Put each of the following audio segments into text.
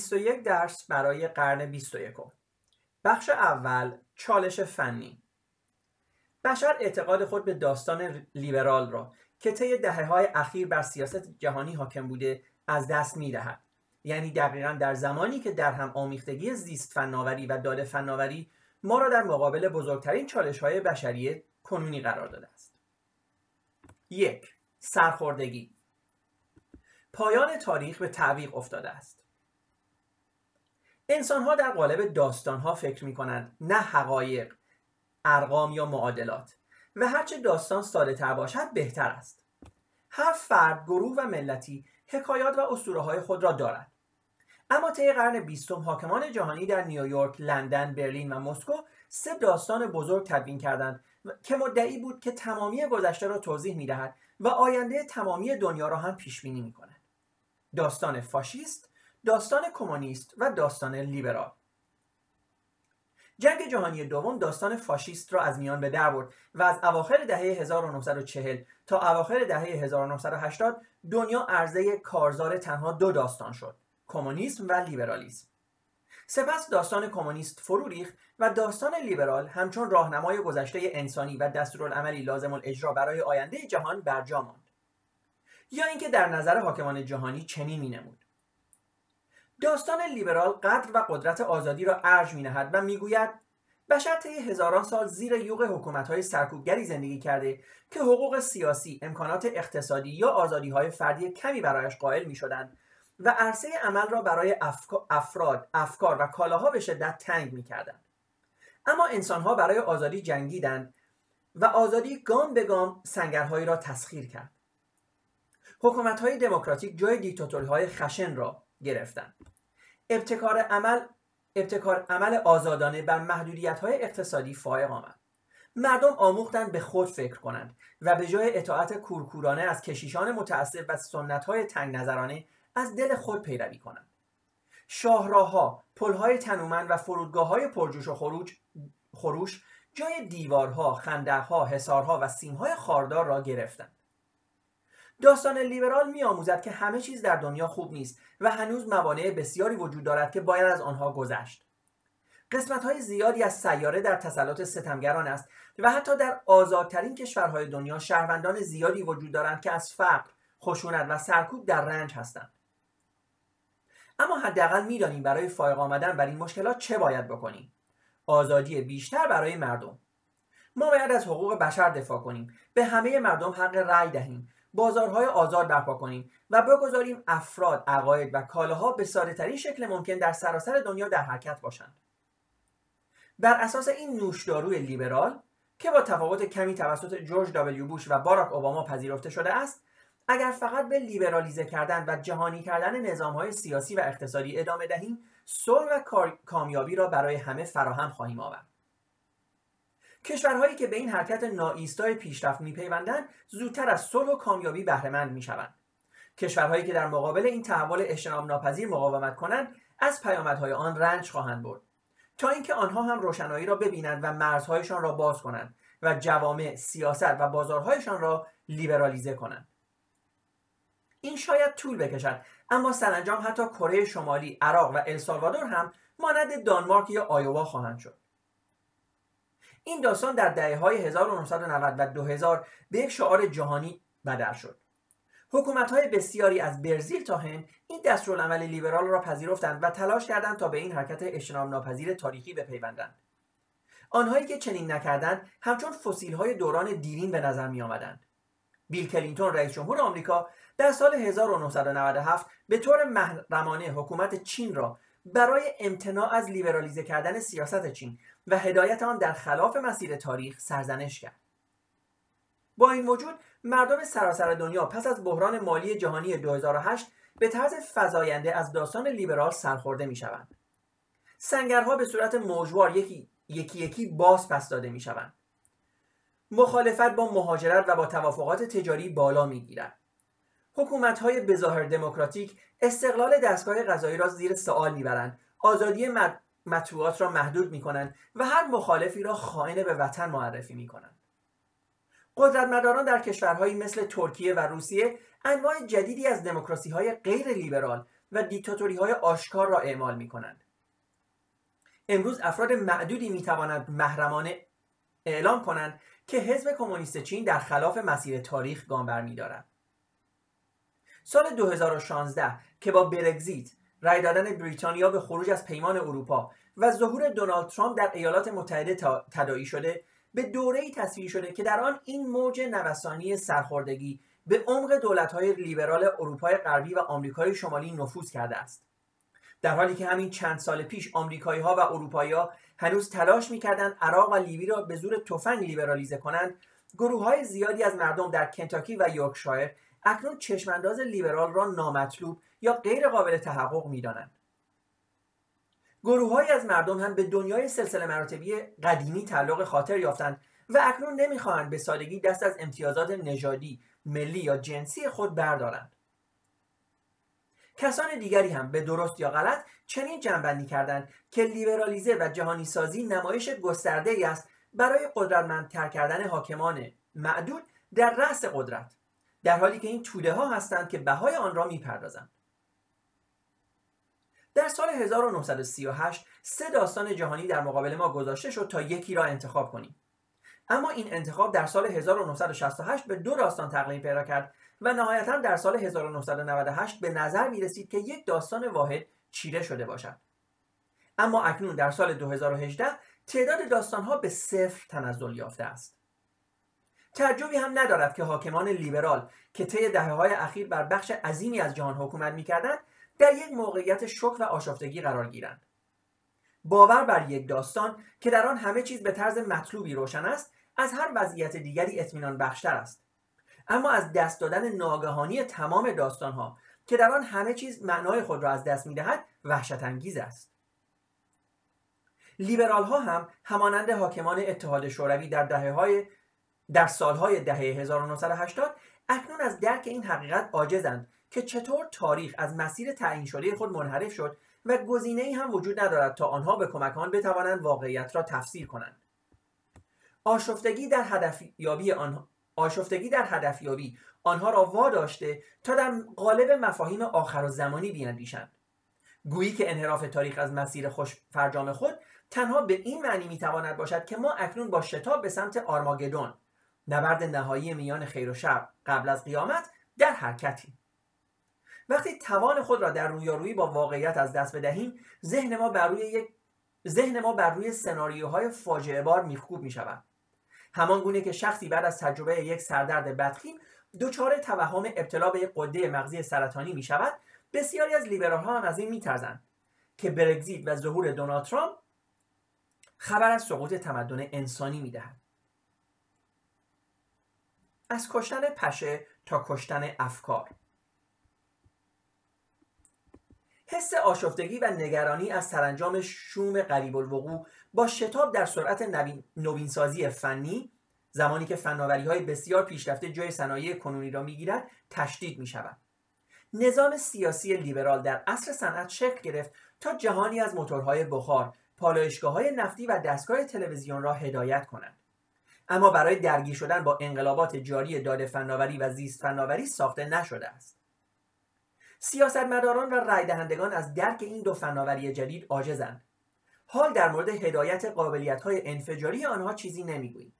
21 درس برای قرن 21 بخش اول چالش فنی بشر اعتقاد خود به داستان لیبرال را که طی دهه های اخیر بر سیاست جهانی حاکم بوده از دست می دهد. یعنی دقیقا در زمانی که در هم آمیختگی زیست فناوری و داده فناوری ما را در مقابل بزرگترین چالش های بشریت کنونی قرار داده است. یک سرخوردگی پایان تاریخ به تعویق افتاده است. انسانها در قالب داستانها فکر می کنند نه حقایق، ارقام یا معادلات و هرچه داستان ساده تر باشد بهتر است. هر فرد، گروه و ملتی حکایات و اسطوره های خود را دارد. اما طی قرن بیستم حاکمان جهانی در نیویورک، لندن، برلین و مسکو سه داستان بزرگ تدوین کردند که مدعی بود که تمامی گذشته را توضیح می‌دهد و آینده تمامی دنیا را هم پیش بینی می کند. داستان فاشیست، داستان کمونیست و داستان لیبرال. جنگ جهانی دوم داستان فاشیست را از میان به در برد و از اواخر دهه 1940 تا اواخر دهه 1980 دنیا عرضه کارزار تنها دو داستان شد کمونیسم و لیبرالیسم. سپس داستان کمونیست فرو ریخت و داستان لیبرال همچون راهنمای گذشته انسانی و دستورالعملی لازم الاجرا برای آینده جهان برجا ماند. یا اینکه در نظر حاکمان جهانی چنین مینمود. داستان لیبرال قدر و قدرت آزادی را ارج نهد و می‌گوید بشر طی هزاران سال زیر یوغ حکومت‌های سرکوبگری زندگی کرده که حقوق سیاسی، امکانات اقتصادی یا آزادی‌های فردی کمی برایش قائل شدند و عرصه عمل را برای افراد، افکار و کالاها به شدت تنگ می‌کردند. اما انسانها برای آزادی جنگیدند و آزادی گام به گام سنگرهایی را تسخیر کرد. حکومت‌های دموکراتیک جای دیکتاتوری‌های خشن را گرفتند. ابتکار عمل ابتکار عمل آزادانه بر محدودیت های اقتصادی فائق آمد. مردم آموختند به خود فکر کنند و به جای اطاعت کورکورانه از کشیشان متعصب و سنت های تنگ نظرانه از دل خود پیروی کنند. شاهراهها پلهای تنومند و فرودگاه های پرجوش و خروج خروش جای دیوارها خندقها حصارها و سیمهای خاردار را گرفتند. داستان لیبرال میآموزد که همه چیز در دنیا خوب نیست و هنوز موانع بسیاری وجود دارد که باید از آنها گذشت. قسمت های زیادی از سیاره در تسلط ستمگران است و حتی در آزادترین کشورهای دنیا شهروندان زیادی وجود دارند که از فقر خشونت و سرکوب در رنج هستند. اما حداقل می‌دانیم برای فائق آمدن بر این مشکلات چه باید بکنیم. آزادی بیشتر برای مردم. ما باید از حقوق بشر دفاع کنیم. به همه مردم حق رأی دهیم. بازارهای آزاد برپا کنیم و بگذاریم افراد عقاید و کالاها به ساده شکل ممکن در سراسر دنیا در حرکت باشند. بر اساس این نوشداروی لیبرال که با تفاوت کمی توسط جورج دابلیو بوش و باراک اوباما پذیرفته شده است اگر فقط به لیبرالیزه کردن و جهانی کردن نظامهای سیاسی و اقتصادی ادامه دهیم صلح و کامیابی را برای همه فراهم خواهیم آورد. کشورهایی که به این حرکت ناایستای پیشرفت میپیوندند زودتر از صلح و کامیابی بهرهمند می‌شوند. کشورهایی که در مقابل این تحول اجتناب ناپذیر مقاومت کنند از پیامدهای آن رنج خواهند برد. تا اینکه آنها هم روشنایی را ببینند و مرزهایشان را باز کنند و جوامع سیاست و بازارهایشان را لیبرالیزه کنند. این شاید طول بکشد اما سرانجام حتی کره شمالی عراق و السالوادور هم مانند دانمارک یا آیووا خواهند شد. این داستان در دهه های 1990 و 2000 به یک شعار جهانی بدر شد. حکومت های بسیاری از برزیل تا هند این دستورالعمل لیبرال را پذیرفتند و تلاش کردند تا به این حرکت اجتناب ناپذیر تاریخی بپیوندند. آنهایی که چنین نکردند همچون فسیل های دوران دیرین به نظر می آمدند بیل کلینتون رئیس جمهور آمریکا در سال 1997 به طور محرمانه حکومت چین را برای امتناع از لیبرالیزه کردن سیاست چین و هدایت آن در خلاف مسیر تاریخ سرزنش کرد با این وجود مردم سراسر دنیا پس از بحران مالی جهانی 2008 به طرز فزاینده از داستان لیبرال سرخورده می شوند. سنگرها به صورت موجوار یکی یکی, یکی باز پس داده می شوند. مخالفت با مهاجرت و با توافقات تجاری بالا می گیرد. حکومت های بظاهر دموکراتیک استقلال دستگاه قضایی را زیر سوال می‌برند آزادی مطبوعات را محدود می کنند و هر مخالفی را خائن به وطن معرفی می کنند. قدرتمداران در کشورهایی مثل ترکیه و روسیه انواع جدیدی از دموکراسی های غیر لیبرال و دیکتاتوری های آشکار را اعمال می کنند. امروز افراد معدودی می توانند محرمانه اعلام کنند که حزب کمونیست چین در خلاف مسیر تاریخ گام برمیدارد. سال 2016 که با برگزیت رای دادن بریتانیا به خروج از پیمان اروپا و ظهور دونالد ترامپ در ایالات متحده تداعی شده به دوره ای تصویر شده که در آن این موج نوسانی سرخوردگی به عمق دولت‌های لیبرال اروپای غربی و آمریکای شمالی نفوذ کرده است. در حالی که همین چند سال پیش آمریکایی ها و اروپایی ها هنوز تلاش می‌کردند عراق و لیبی را به زور تفنگ لیبرالیزه کنند گروه های زیادی از مردم در کنتاکی و یورکشایر اکنون چشمانداز لیبرال را نامطلوب یا غیر قابل تحقق می‌دانند. گروههایی از مردم هم به دنیای سلسله مراتبی قدیمی تعلق خاطر یافتند و اکنون نمی‌خواهند به سادگی دست از امتیازات نژادی ملی یا جنسی خود بردارند. کسان دیگری هم به درست یا غلط چنین جنبندی کردند که لیبرالیزه و جهانی سازی نمایش گسترده است برای قدرتمندتر کردن حاکمان معدود در رأس قدرت. در حالی که این توده ها هستند که بهای آن را می‌پردازند. در سال 1938 سه داستان جهانی در مقابل ما گذاشته شد تا یکی را انتخاب کنیم. اما این انتخاب در سال 1968 به دو داستان تقلیل پیدا کرد و نهایتا در سال 1998 به نظر می رسید که یک داستان واحد چیره شده باشد. اما اکنون در سال 2018 تعداد داستانها به صفر تنزل یافته است. تعجبی هم ندارد که حاکمان لیبرال که طی دهه های اخیر بر بخش عظیمی از جهان حکومت می‌کردند در یک موقعیت شک و آشفتگی قرار گیرند. باور بر یک داستان که در آن همه چیز به طرز مطلوبی روشن است از هر وضعیت دیگری اطمینان بخشتر است. اما از دست دادن ناگهانی تمام داستانها که در آن همه چیز معنای خود را از دست می‌دهد وحشت انگیز است. لیبرال ها هم همانند حاکمان اتحاد شوروی در دهه های در سالهای دهه 1980 اکنون از درک این حقیقت عاجزند که چطور تاریخ از مسیر تعیین شده خود منحرف شد و گزینه ای هم وجود ندارد تا آنها به کمک آن بتوانند واقعیت را تفسیر کنند. آشفتگی در هدفیابی آنها آشفتگی در هدفیابی آنها را واداشته تا در قالب مفاهیم آخر و زمانی بیاندیشند گویی که انحراف تاریخ از مسیر خوش فرجام خود تنها به این معنی می‌تواند باشد که ما اکنون با شتاب به سمت آرماگدون نبرد نهایی میان خیر و شر قبل از قیامت در حرکتیم وقتی توان خود را در رویارویی با واقعیت از دست بدهیم ذهن ما بر روی یک ذهن ما بر روی سناریوهای فاجعه بار میخکوب می شود همان گونه که شخصی بعد از تجربه یک سردرد بدخیم دچار توهم ابتلا به یک قده مغزی سرطانی می شود بسیاری از لیبرال ها هم از این میترزند که برگزیت و ظهور دونالد ترامپ خبر از سقوط تمدن انسانی می‌دهد. از کشتن پشه تا کشتن افکار حس آشفتگی و نگرانی از سرانجام شوم قریب الوقوع با شتاب در سرعت نوینسازی فنی زمانی که فناوری های بسیار پیشرفته جای صنایع کنونی را می‌گیرد تشدید می شود. نظام سیاسی لیبرال در عصر صنعت شکل گرفت تا جهانی از موتورهای بخار، پالایشگاه های نفتی و دستگاه تلویزیون را هدایت کنند. اما برای درگیر شدن با انقلابات جاری داده فناوری و زیست فناوری ساخته نشده است. سیاستمداران و رای دهندگان از درک این دو فناوری جدید عاجزند. حال در مورد هدایت قابلیت های انفجاری آنها چیزی نمی‌گوییم.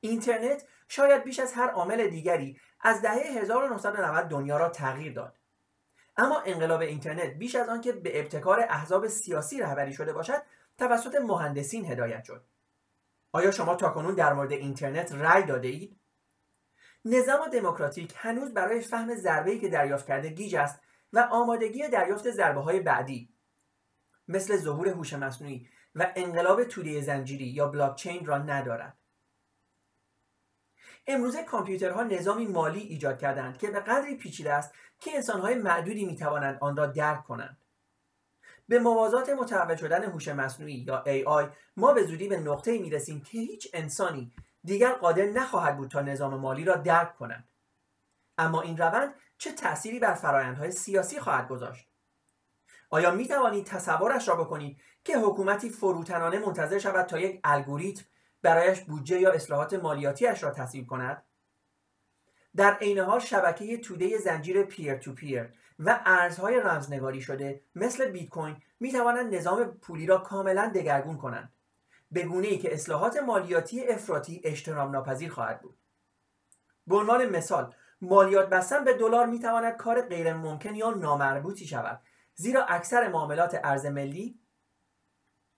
اینترنت شاید بیش از هر عامل دیگری از دهه 1990 دنیا را تغییر داد. اما انقلاب اینترنت بیش از آنکه به ابتکار احزاب سیاسی رهبری شده باشد توسط مهندسین هدایت شد. آیا شما تاکنون در مورد اینترنت رأی داده اید؟ نظام دموکراتیک هنوز برای فهم ضربه‌ای که دریافت کرده گیج است و آمادگی دریافت ضربه های بعدی. مثل ظهور هوش مصنوعی و انقلاب توده زنجیری یا بلاکچین را ندارد. امروزه کامپیوترها نظامی مالی ایجاد کردند که به قدری پیچیده است که انسانهای معدودی می‌توانند آن را درک کنند. به موازات متحول شدن هوش مصنوعی یا AI ما به زودی به نقطه‌ای می‌رسیم که هیچ انسانی دیگر قادر نخواهد بود تا نظام مالی را درک کند. اما این روند چه تأثیری بر فرایندهای سیاسی خواهد گذاشت؟ آیا می توانید تصورش را بکنید که حکومتی فروتنانه منتظر شود تا یک الگوریتم برایش بودجه یا اصلاحات مالیاتیش را تصویب کند؟ در عین حال شبکه توده زنجیره پیر تو پیر و ارزهای رمزنگاری شده مثل بیت کوین می توانند نظام پولی را کاملا دگرگون کنند به گونه ای که اصلاحات مالیاتی افراطی اجتناب ناپذیر خواهد بود. به عنوان مثال مالیات بستن به دلار می تواند کار غیر ممکن یا نامربوطی شود زیرا اکثر معاملات ارز ملی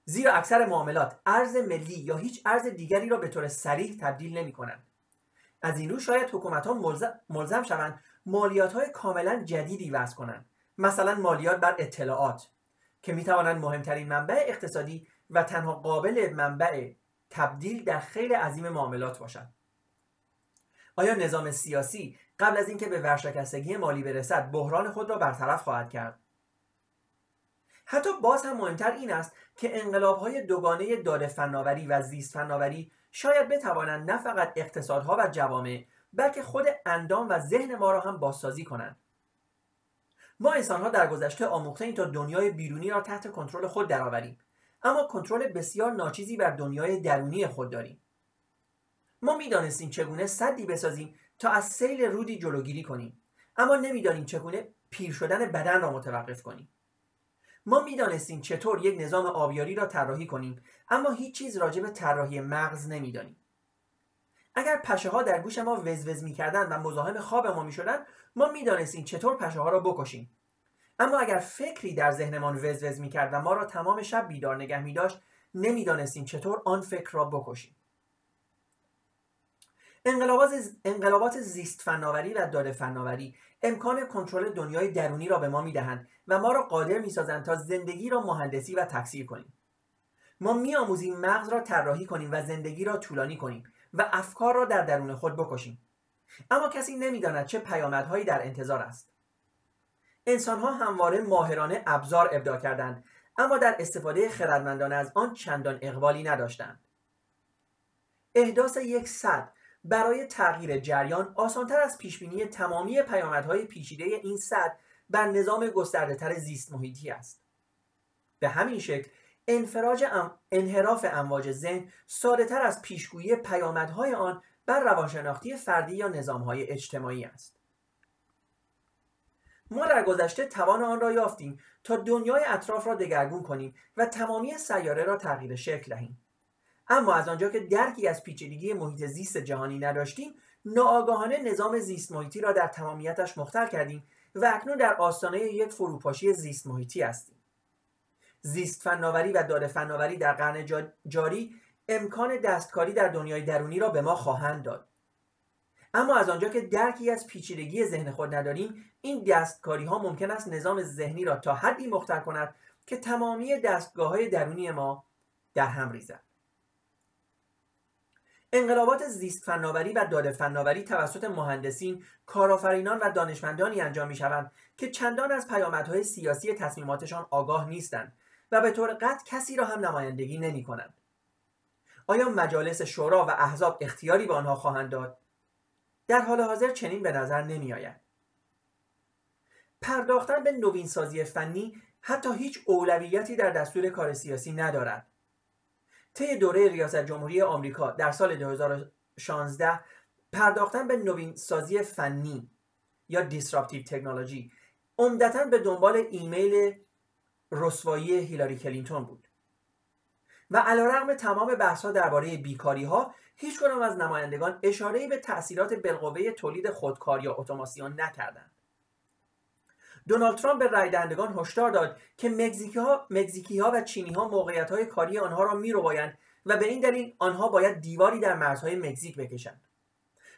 زیرا اکثر معاملات ارز ملی یا هیچ ارز دیگری را به طور سریع تبدیل نمی کنند از این رو شاید حکومت ها ملزم شوند مالیات های کاملا جدیدی وضع کنند. مثلا مالیات بر اطلاعات که می توانند مهمترین منبع اقتصادی و تنها قابل منبع تبدیل در خیلی عظیم معاملات باشند آیا نظام سیاسی قبل از اینکه به ورشکستگی مالی برسد بحران خود را برطرف خواهد کرد؟ حتی باز هم مهمتر این است که انقلاب های دوگانه داده فناوری و زیست فناوری شاید بتوانند نه فقط اقتصادها و جوامع بلکه خود اندام و ذهن ما را هم بازسازی کنند. ما انسانها در گذشته آموخته این تا دنیای بیرونی را تحت کنترل خود درآوریم. اما کنترل بسیار ناچیزی بر دنیای درونی خود داریم. ما می‌دانستیم چگونه صدی بسازیم تا از سیل رودی جلوگیری کنیم. اما نمی‌دانیم چگونه پیر شدن بدن را متوقف کنیم. ما می‌دانستیم چطور یک نظام آبیاری را طراحی کنیم اما هیچ چیز راجع به طراحی مغز نمی‌دانیم. اگر پشه ها در گوش ما وزوز می‌کردند و مزاحم خواب ما می‌شدند ما می‌دانستیم چطور پشه ها را بکشیم. اما اگر فکری در ذهنمان وزوز می‌کرد و ما را تمام شب بیدار نگه میداشت نمی‌دانستیم چطور آن فکر را بکشیم. انقلابات زیست فناوری و داده فناوری امکان کنترل دنیای درونی را به ما می‌دهند و ما را قادر می‌سازند تا زندگی را مهندسی و تکثیر کنیم. ما میآموزیم مغز را طراحی کنیم و زندگی را طولانی کنیم. و افکار را در درون خود بکشیم. اما کسی نمی‌داند چه پیامدهایی در انتظار است. انسانها همواره ماهرانه ابزار ابداع کردند اما در استفاده خردمندانه از آن چندان اقبالی نداشتند. احداث یک صد برای تغییر جریان آسانتر از پیشبینی تمامی پیامدهای پیچیده این صد بر نظام گسترده تر زیست محیطی است. به همین شکل انفراج ام... انحراف امواج ذهن ساده تر از پیشگویی پیامدهای آن بر روانشناختی فردی یا نظامهای اجتماعی است. ما در گذشته توان آن را یافتیم تا دنیای اطراف را دگرگون کنیم و تمامی سیاره را تغییر شکل دهیم. اما از آنجا که درکی از پیچیدگی محیط زیست جهانی نداشتیم ناآگاهانه نظام زیست محیطی را در تمامیتش مختل کردیم و اکنون در آستانه یک فروپاشی زیست محیطی هستیم. زیست فناوری و داده فناوری در قرن جاری امکان دستکاری در دنیای درونی را به ما خواهند داد. اما از آنجا که درکی از پیچیدگی ذهن خود نداریم این دستکاری ها ممکن است نظام ذهنی را تا حدی مختل کند که تمامی دستگاه های درونی ما در هم ریزد. انقلابات زیست فناوری و داده فناوری توسط مهندسین، کارآفرینان و دانشمندانی انجام می شوند که چندان از پیامدهای سیاسی تصمیماتشان آگاه نیستند. و به طور قطع کسی را هم نمایندگی نمی کنند. آیا مجالس شورا و احزاب اختیاری به آنها خواهند داد؟ در حال حاضر چنین به نظر نمی آید. پرداختن به نوینسازی فنی حتی هیچ اولویتی در دستور کار سیاسی ندارد. طی دوره ریاست جمهوری آمریکا در سال 2016 پرداختن به نوین سازی فنی یا دیسراپتیو تکنولوژی عمدتا به دنبال ایمیل رسوایی هیلاری کلینتون بود. و علیرغم تمام بحثها درباره بیکاری ها هیچ از نمایندگان اشاره به تاثیرات بالقوه تولید خودکار یا اتوماسیون نکردند. دونالد ترامپ به رای دهندگان هشدار داد که مکزیکی ها, مکزیکی ها و چینی ها موقعیت های کاری آنها را میروبایند و به این دلیل آنها باید دیواری در مرزهای مکزیک بکشند.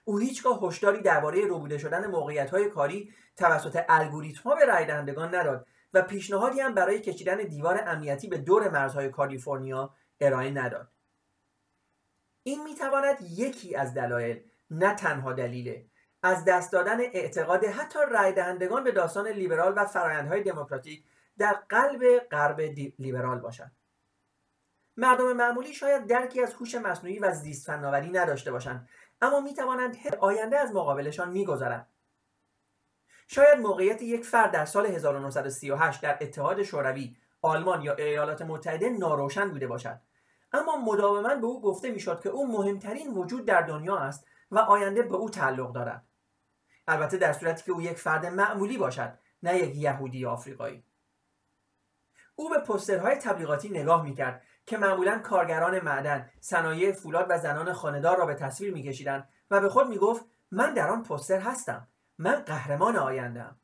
او هیچگاه هشداری درباره روبوده شدن موقعیت های کاری توسط الگوریتم ها به رای دهندگان نداد و پیشنهادی هم برای کشیدن دیوار امنیتی به دور مرزهای کالیفرنیا ارائه نداد. این می‌تواند یکی از دلایل نه تنها دلیل از دست دادن اعتقاد حتی رای دهندگان به داستان لیبرال و فرایندهای دموکراتیک در قلب غرب لیبرال باشد. مردم معمولی شاید درکی از هوش مصنوعی و زیست فناوری نداشته باشند اما می توانند آینده از مقابلشان میگذرند. شاید موقعیت یک فرد در سال 1938 در اتحاد شوروی آلمان یا ایالات متحده ناروشن بوده باشد. اما مداوما به او گفته می‌شد که او مهمترین وجود در دنیا است و آینده به او تعلق دارد. البته در صورتی که او یک فرد معمولی باشد نه یک یهودی آفریقایی. او به پسترهای تبلیغاتی نگاه می‌کرد که معمولا کارگران معدن صنایع فولاد و زنان خانهدار را به تصویر میکشیدند و به خود می‌گفت من در آن پستر هستم. من قهرمان آیندهم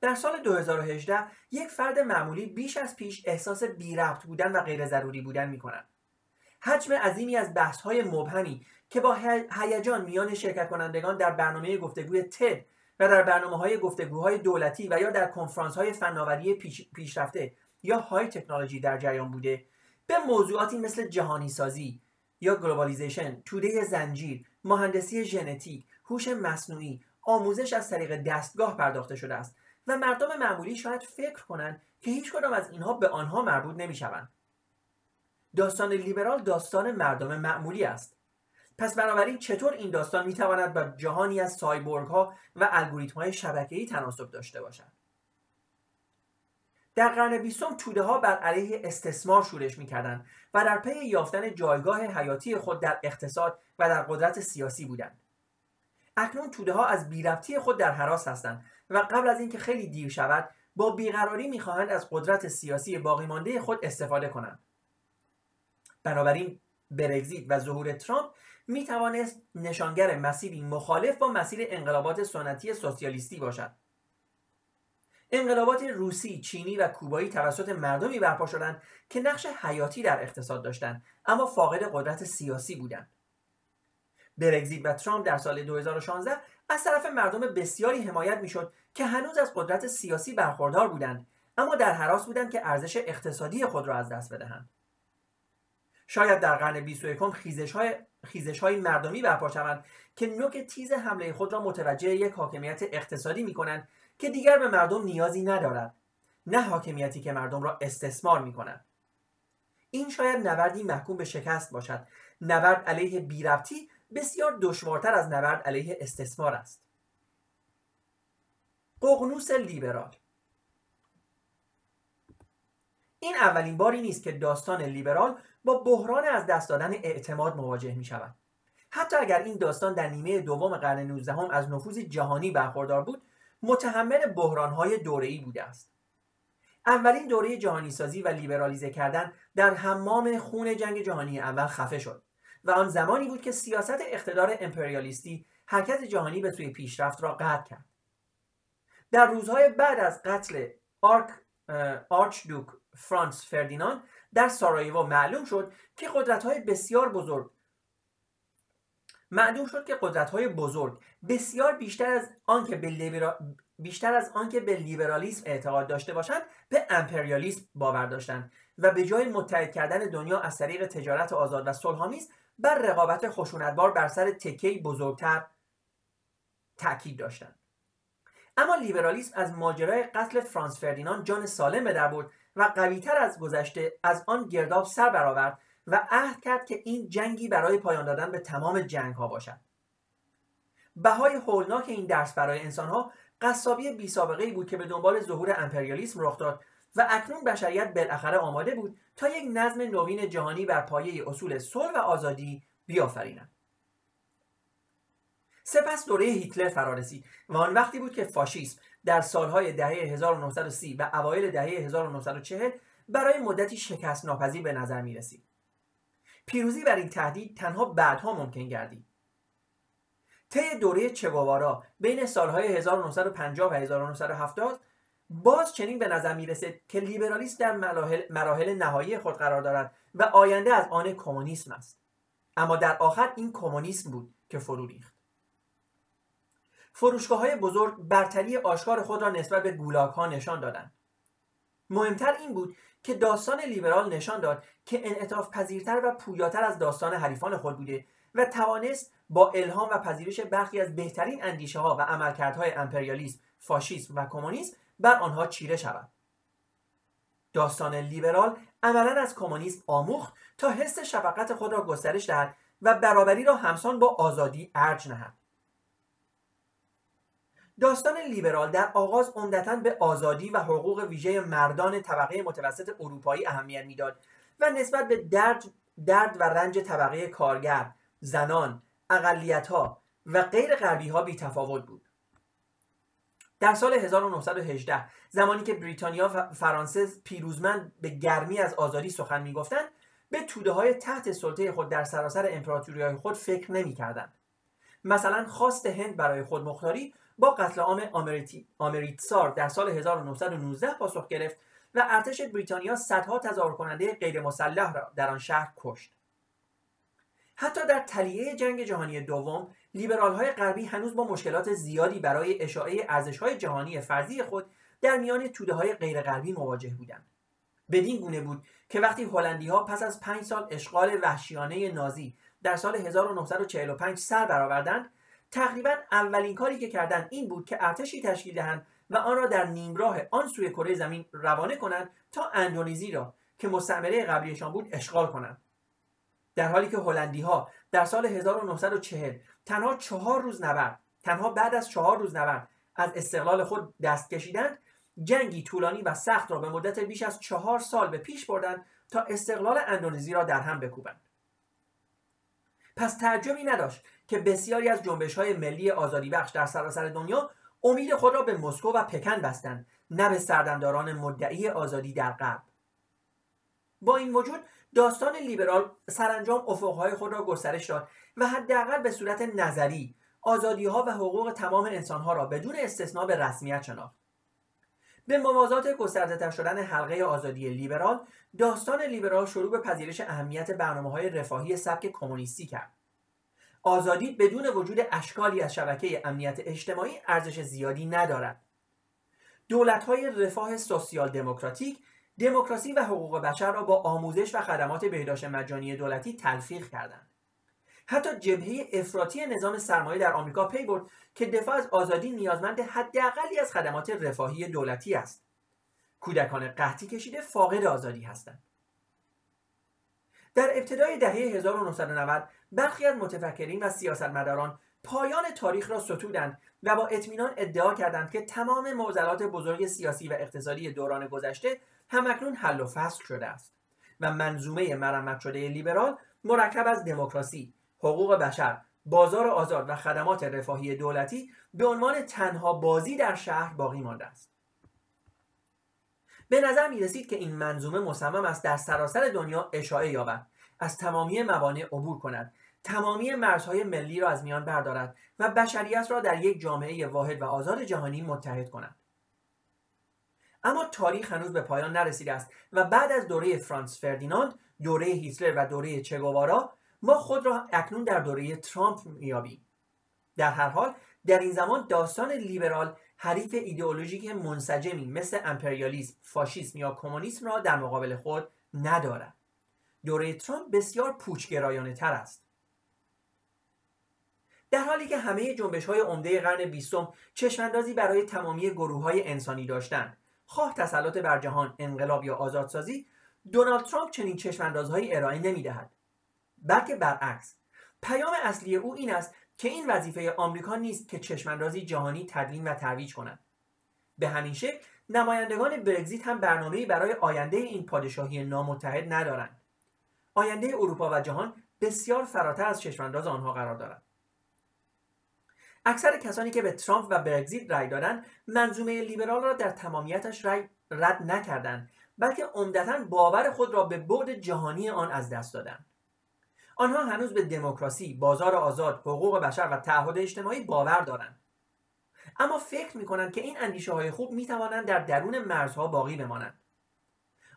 در سال 2018 یک فرد معمولی بیش از پیش احساس بی ربط بودن و غیر ضروری بودن می کند. حجم عظیمی از بحث های مبهمی که با هیجان میان شرکت کنندگان در برنامه گفتگوی تد و در برنامه های گفتگوهای دولتی و یا در کنفرانس های فناوری پیشرفته یا های تکنولوژی در جریان بوده به موضوعاتی مثل جهانی سازی یا globalization، توده زنجیر، مهندسی ژنتیک، هوش مصنوعی، آموزش از طریق دستگاه پرداخته شده است و مردم معمولی شاید فکر کنند که هیچ کدام از اینها به آنها مربوط نمی‌شوند. داستان لیبرال داستان مردم معمولی است. پس بنابراین چطور این داستان می‌تواند با جهانی از سایبورگ ها و الگوریتم های شبکه‌ای تناسب داشته باشد؟ در قرن بیستم توده ها بر علیه استثمار شورش می‌کردند و در پی یافتن جایگاه حیاتی خود در اقتصاد و در قدرت سیاسی بودند. اکنون توده ها از بیربطی خود در حراس هستند و قبل از اینکه خیلی دیر شود با بیقراری می‌خواهند از قدرت سیاسی باقی مانده خود استفاده کنند بنابراین برگزیت و ظهور ترامپ می توانست نشانگر مسیری مخالف با مسیر انقلابات سنتی سوسیالیستی باشد انقلابات روسی، چینی و کوبایی توسط مردمی برپا شدند که نقش حیاتی در اقتصاد داشتند اما فاقد قدرت سیاسی بودند. برگزیت و ترامپ در سال 2016 از طرف مردم بسیاری حمایت می‌شد که هنوز از قدرت سیاسی برخوردار بودند اما در حراس بودند که ارزش اقتصادی خود را از دست بدهند. شاید در قرن 21 خیزش های, خیزش های مردمی برپا شوند که نوک تیز حمله خود را متوجه یک حاکمیت اقتصادی می کنند که دیگر به مردم نیازی ندارد نه حاکمیتی که مردم را استثمار می کنند این شاید نبردی محکوم به شکست باشد نبرد علیه بیربطی بسیار دشوارتر از نبرد علیه استثمار است. ققنوس لیبرال. این اولین باری نیست که داستان لیبرال با بحران از دست دادن اعتماد مواجه می شود. حتی اگر این داستان در نیمه دوم قرن 19 هم از نفوذ جهانی برخوردار بود متحمل بحرانهای دوره‌ای بوده است. اولین دوره جهانی سازی و لیبرالیزه کردن در حمام خون جنگ جهانی اول خفه شد. و آن زمانی بود که سیاست اقتدار امپریالیستی حرکت جهانی به سوی پیشرفت را قطع کرد. در روزهای بعد از قتل آرک آرچدوک فرانس فردیناند در سارایوو معلوم شد که قدرت‌های بسیار بزرگ معلوم شد که قدرت‌های بزرگ بسیار بیشتر از آنکه به بیشتر از آنکه به لیبرالیسم اعتقاد داشته باشند به امپریالیسم باور داشتند و به جای متحد کردن دنیا از طریق تجارت آزاد و صلحآمیز بر رقابت خشونتبار بر سر تکهی بزرگتر تاکید داشتند. اما لیبرالیسم از ماجرای قتل فرانس فردیناند جان سالم به در برد و قویتر از گذشته از آن گرداب سر برآورد و عهد کرد که این جنگی برای پایان دادن به تمام جنگ ها باشد. بهای هولناک این درس برای انسانها قصابی بی سابقه بود که به دنبال ظهور امپریالیسم رخ داد و اکنون بشریت بالاخره آماده بود تا یک نظم نوین جهانی بر پایه اصول صلح و آزادی بیافریند سپس دوره هیتلر فرا رسید و آن وقتی بود که فاشیسم در سالهای دهه 1930 و اوایل دهه 1940 برای مدتی شکست ناپذیر به نظر می رسید. پیروزی بر این تهدید تنها بعدها ممکن گردید. طی دوره چگوارا بین سالهای 1950 و 1970 باز چنین به نظر می رسید که لیبرالیسم در مراحل, مراحل نهایی خود قرار دارد و آینده از آن کمونیسم است. اما در آخر این کمونیسم بود که فرو ریخت. فروشگاه های بزرگ برتری آشکار خود را نسبت به گولاک ها نشان دادند. مهمتر این بود که داستان لیبرال نشان داد که انعطاف پذیرتر و پویاتر از داستان حریفان خود بوده و توانست با الهام و پذیرش برخی از بهترین اندیشه ها و عملکردهای امپریالیسم، فاشیسم و کمونیسم بر آنها چیره شود. داستان لیبرال عملا از کمونیسم آموخت تا حس شفقت خود را گسترش دهد و برابری را همسان با آزادی ارج نهد. داستان لیبرال در آغاز عمدتا به آزادی و حقوق ویژه مردان طبقه متوسط اروپایی اهمیت می‌داد و نسبت به درد, درد و رنج طبقه کارگر، زنان، اقلیتها و غیر غربی ها بود در سال 1918 زمانی که بریتانیا و فرانسه پیروزمند به گرمی از آزادی سخن می‌گفتند به توده های تحت سلطه خود در سراسر امپراتوری های خود فکر نمی کردن. مثلا خواست هند برای خود مختاری با قتل عام آمریتسار در سال 1919 پاسخ گرفت و ارتش بریتانیا صدها تظاهر کننده غیر مسلح را در آن شهر کشت. حتی در تلیه جنگ جهانی دوم لیبرال های غربی هنوز با مشکلات زیادی برای اشاعه ارزش های جهانی فرضی خود در میان توده های غیر غربی مواجه بودند. بدین گونه بود که وقتی هلندی ها پس از پنج سال اشغال وحشیانه نازی در سال 1945 سر برآوردند تقریبا اولین کاری که کردند این بود که ارتشی تشکیل دهند و آن را در نیمراه آن سوی کره زمین روانه کنند تا اندونزی را که مستعمره قبلیشان بود اشغال کنند در حالی که هلندی ها در سال 1940 تنها چهار روز نبرد. تنها بعد از چهار روز نبرد. از استقلال خود دست کشیدند. جنگی طولانی و سخت را به مدت بیش از چهار سال به پیش بردند تا استقلال اندونزی را در هم بکوبند. پس تعجبی نداشت که بسیاری از جنبش های ملی آزادی بخش در سراسر دنیا امید خود را به مسکو و پکن بستند نه به سردمداران مدعی آزادی در غرب. با این وجود داستان لیبرال سرانجام افقهای خود را گسترش داد و حداقل به صورت نظری آزادی ها و حقوق تمام انسان ها را بدون استثنا به رسمیت شناخت. به موازات گسترده شدن حلقه آزادی لیبرال داستان لیبرال شروع به پذیرش اهمیت برنامه های رفاهی سبک کمونیستی کرد. آزادی بدون وجود اشکالی از شبکه امنیت اجتماعی ارزش زیادی ندارد. دولت های رفاه سوسیال دموکراتیک دموکراسی و حقوق بشر را با آموزش و خدمات بهداشت مجانی دولتی تلفیق کردند. حتی جبهه افراطی نظام سرمایه در آمریکا پی برد که دفاع از آزادی نیازمند حداقلی از خدمات رفاهی دولتی است. کودکان قحطی کشیده فاقد آزادی هستند. در ابتدای دهه 1990 برخی از متفکرین و سیاستمداران پایان تاریخ را ستودند و با اطمینان ادعا کردند که تمام معضلات بزرگ سیاسی و اقتصادی دوران گذشته همکنون حل و فصل شده است و منظومه مرمت شده لیبرال مرکب از دموکراسی حقوق بشر بازار آزاد و خدمات رفاهی دولتی به عنوان تنها بازی در شهر باقی مانده است. به نظر می رسید که این منظومه مصمم است در سراسر دنیا اشاعه یابد از تمامی موانع عبور کند تمامی مرزهای ملی را از میان بردارد و بشریت را در یک جامعه واحد و آزاد جهانی متحد کند. اما تاریخ هنوز به پایان نرسیده است و بعد از دوره فرانس فردیناند دوره هیتلر و دوره چگوارا ما خود را اکنون در دوره ترامپ میابیم در هر حال در این زمان داستان لیبرال حریف ایدئولوژیک منسجمی مثل امپریالیسم، فاشیسم یا کمونیسم را در مقابل خود ندارد. دوره ترامپ بسیار پوچگرایانه تر است. در حالی که همه جنبش های عمده قرن بیستم چشماندازی برای تمامی گروه های انسانی داشتند خواه تسلط بر جهان انقلاب یا آزادسازی دونالد ترامپ چنین چشماندازهایی ارائه نمی‌دهد. بلکه برعکس پیام اصلی او این است که این وظیفه آمریکا نیست که چشماندازی جهانی تدوین و ترویج کند. به همین شکل نمایندگان برگزیت هم برنامه‌ای برای آینده این پادشاهی نامتحد ندارند. آینده اروپا و جهان بسیار فراتر از چشمانداز آنها قرار دارد. اکثر کسانی که به ترامپ و برگزیت رأی دادند منظومه لیبرال را در تمامیتش رأی رد نکردند بلکه عمدتا باور خود را به بعد جهانی آن از دست دادند آنها هنوز به دموکراسی، بازار آزاد، حقوق بشر و تعهد اجتماعی باور دارند. اما فکر می کنند که این اندیشه های خوب می توانند در درون مرزها باقی بمانند.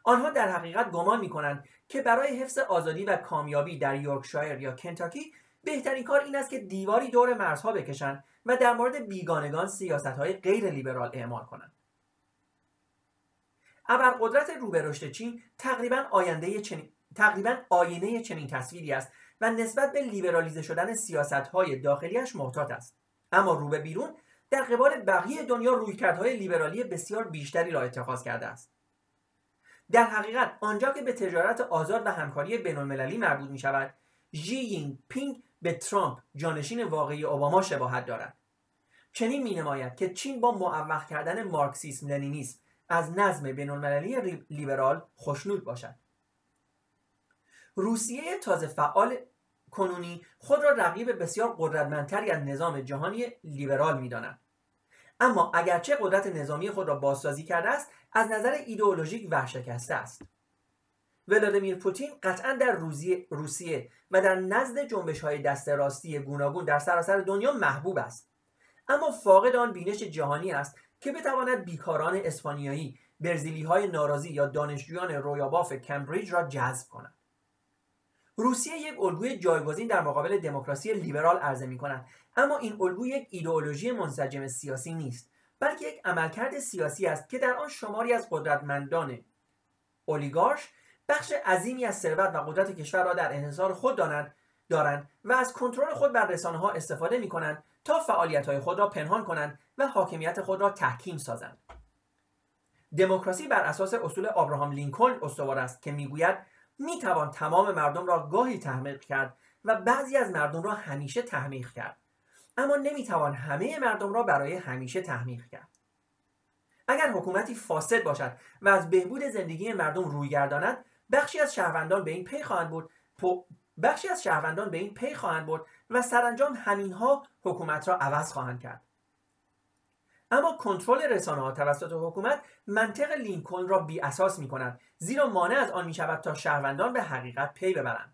آنها در حقیقت گمان می کنند که برای حفظ آزادی و کامیابی در یورکشایر یا کنتاکی بهترین کار این است که دیواری دور مرزها بکشند و در مورد بیگانگان سیاست های غیر لیبرال اعمال کنند. ابرقدرت روبرشت چین تقریبا آینده چنین تقریبا آینه چنین تصویری است و نسبت به لیبرالیزه شدن سیاست های داخلیش محتاط است اما رو به بیرون در قبال بقیه دنیا رویکردهای لیبرالی بسیار بیشتری را اتخاذ کرده است در حقیقت آنجا که به تجارت آزاد و همکاری بینالمللی مربوط می شود ژی پینگ به ترامپ جانشین واقعی اوباما شباهت دارد. چنین می نماید که چین با معوق کردن مارکسیسم لنینیسم از نظم بینالمللی لیبرال خوشنود باشد. روسیه تازه فعال کنونی خود را رقیب بسیار قدرتمندتری از نظام جهانی لیبرال می‌دانند اما اگرچه قدرت نظامی خود را بازسازی کرده است از نظر ایدئولوژیک ورشکسته است. ولادیمیر پوتین قطعا در روسیه و در نزد جنبش های دست راستی گوناگون در سراسر دنیا محبوب است. اما فاقد آن بینش جهانی است که بتواند بیکاران اسپانیایی برزیلی های ناراضی یا دانشجویان رویاباف کمبریج را جذب کند. روسیه یک الگوی جایگزین در مقابل دموکراسی لیبرال عرضه می کند اما این الگو یک ایدئولوژی منسجم سیاسی نیست بلکه یک عملکرد سیاسی است که در آن شماری از قدرتمندان اولیگارش بخش عظیمی از ثروت و قدرت کشور را در انحصار خود دارند دارند و از کنترل خود بر رسانه ها استفاده می کنند تا فعالیت های خود را پنهان کنند و حاکمیت خود را تحکیم سازند. دموکراسی بر اساس اصول آبراهام لینکلن استوار است که می‌گوید می‌توان تمام مردم را گاهی تحمیق کرد و بعضی از مردم را همیشه تحمیق کرد. اما نمی‌توان همه مردم را برای همیشه تحمیق کرد. اگر حکومتی فاسد باشد و از بهبود زندگی مردم روی گرداند بخشی از شهروندان به این پی خواهند بود بخشی از شهروندان به این پی خواهند برد و سرانجام همینها حکومت را عوض خواهند کرد. اما کنترل رسانه ها توسط حکومت منطق لینکلن را بی اساس می کند زیرا مانع از آن می شود تا شهروندان به حقیقت پی ببرند.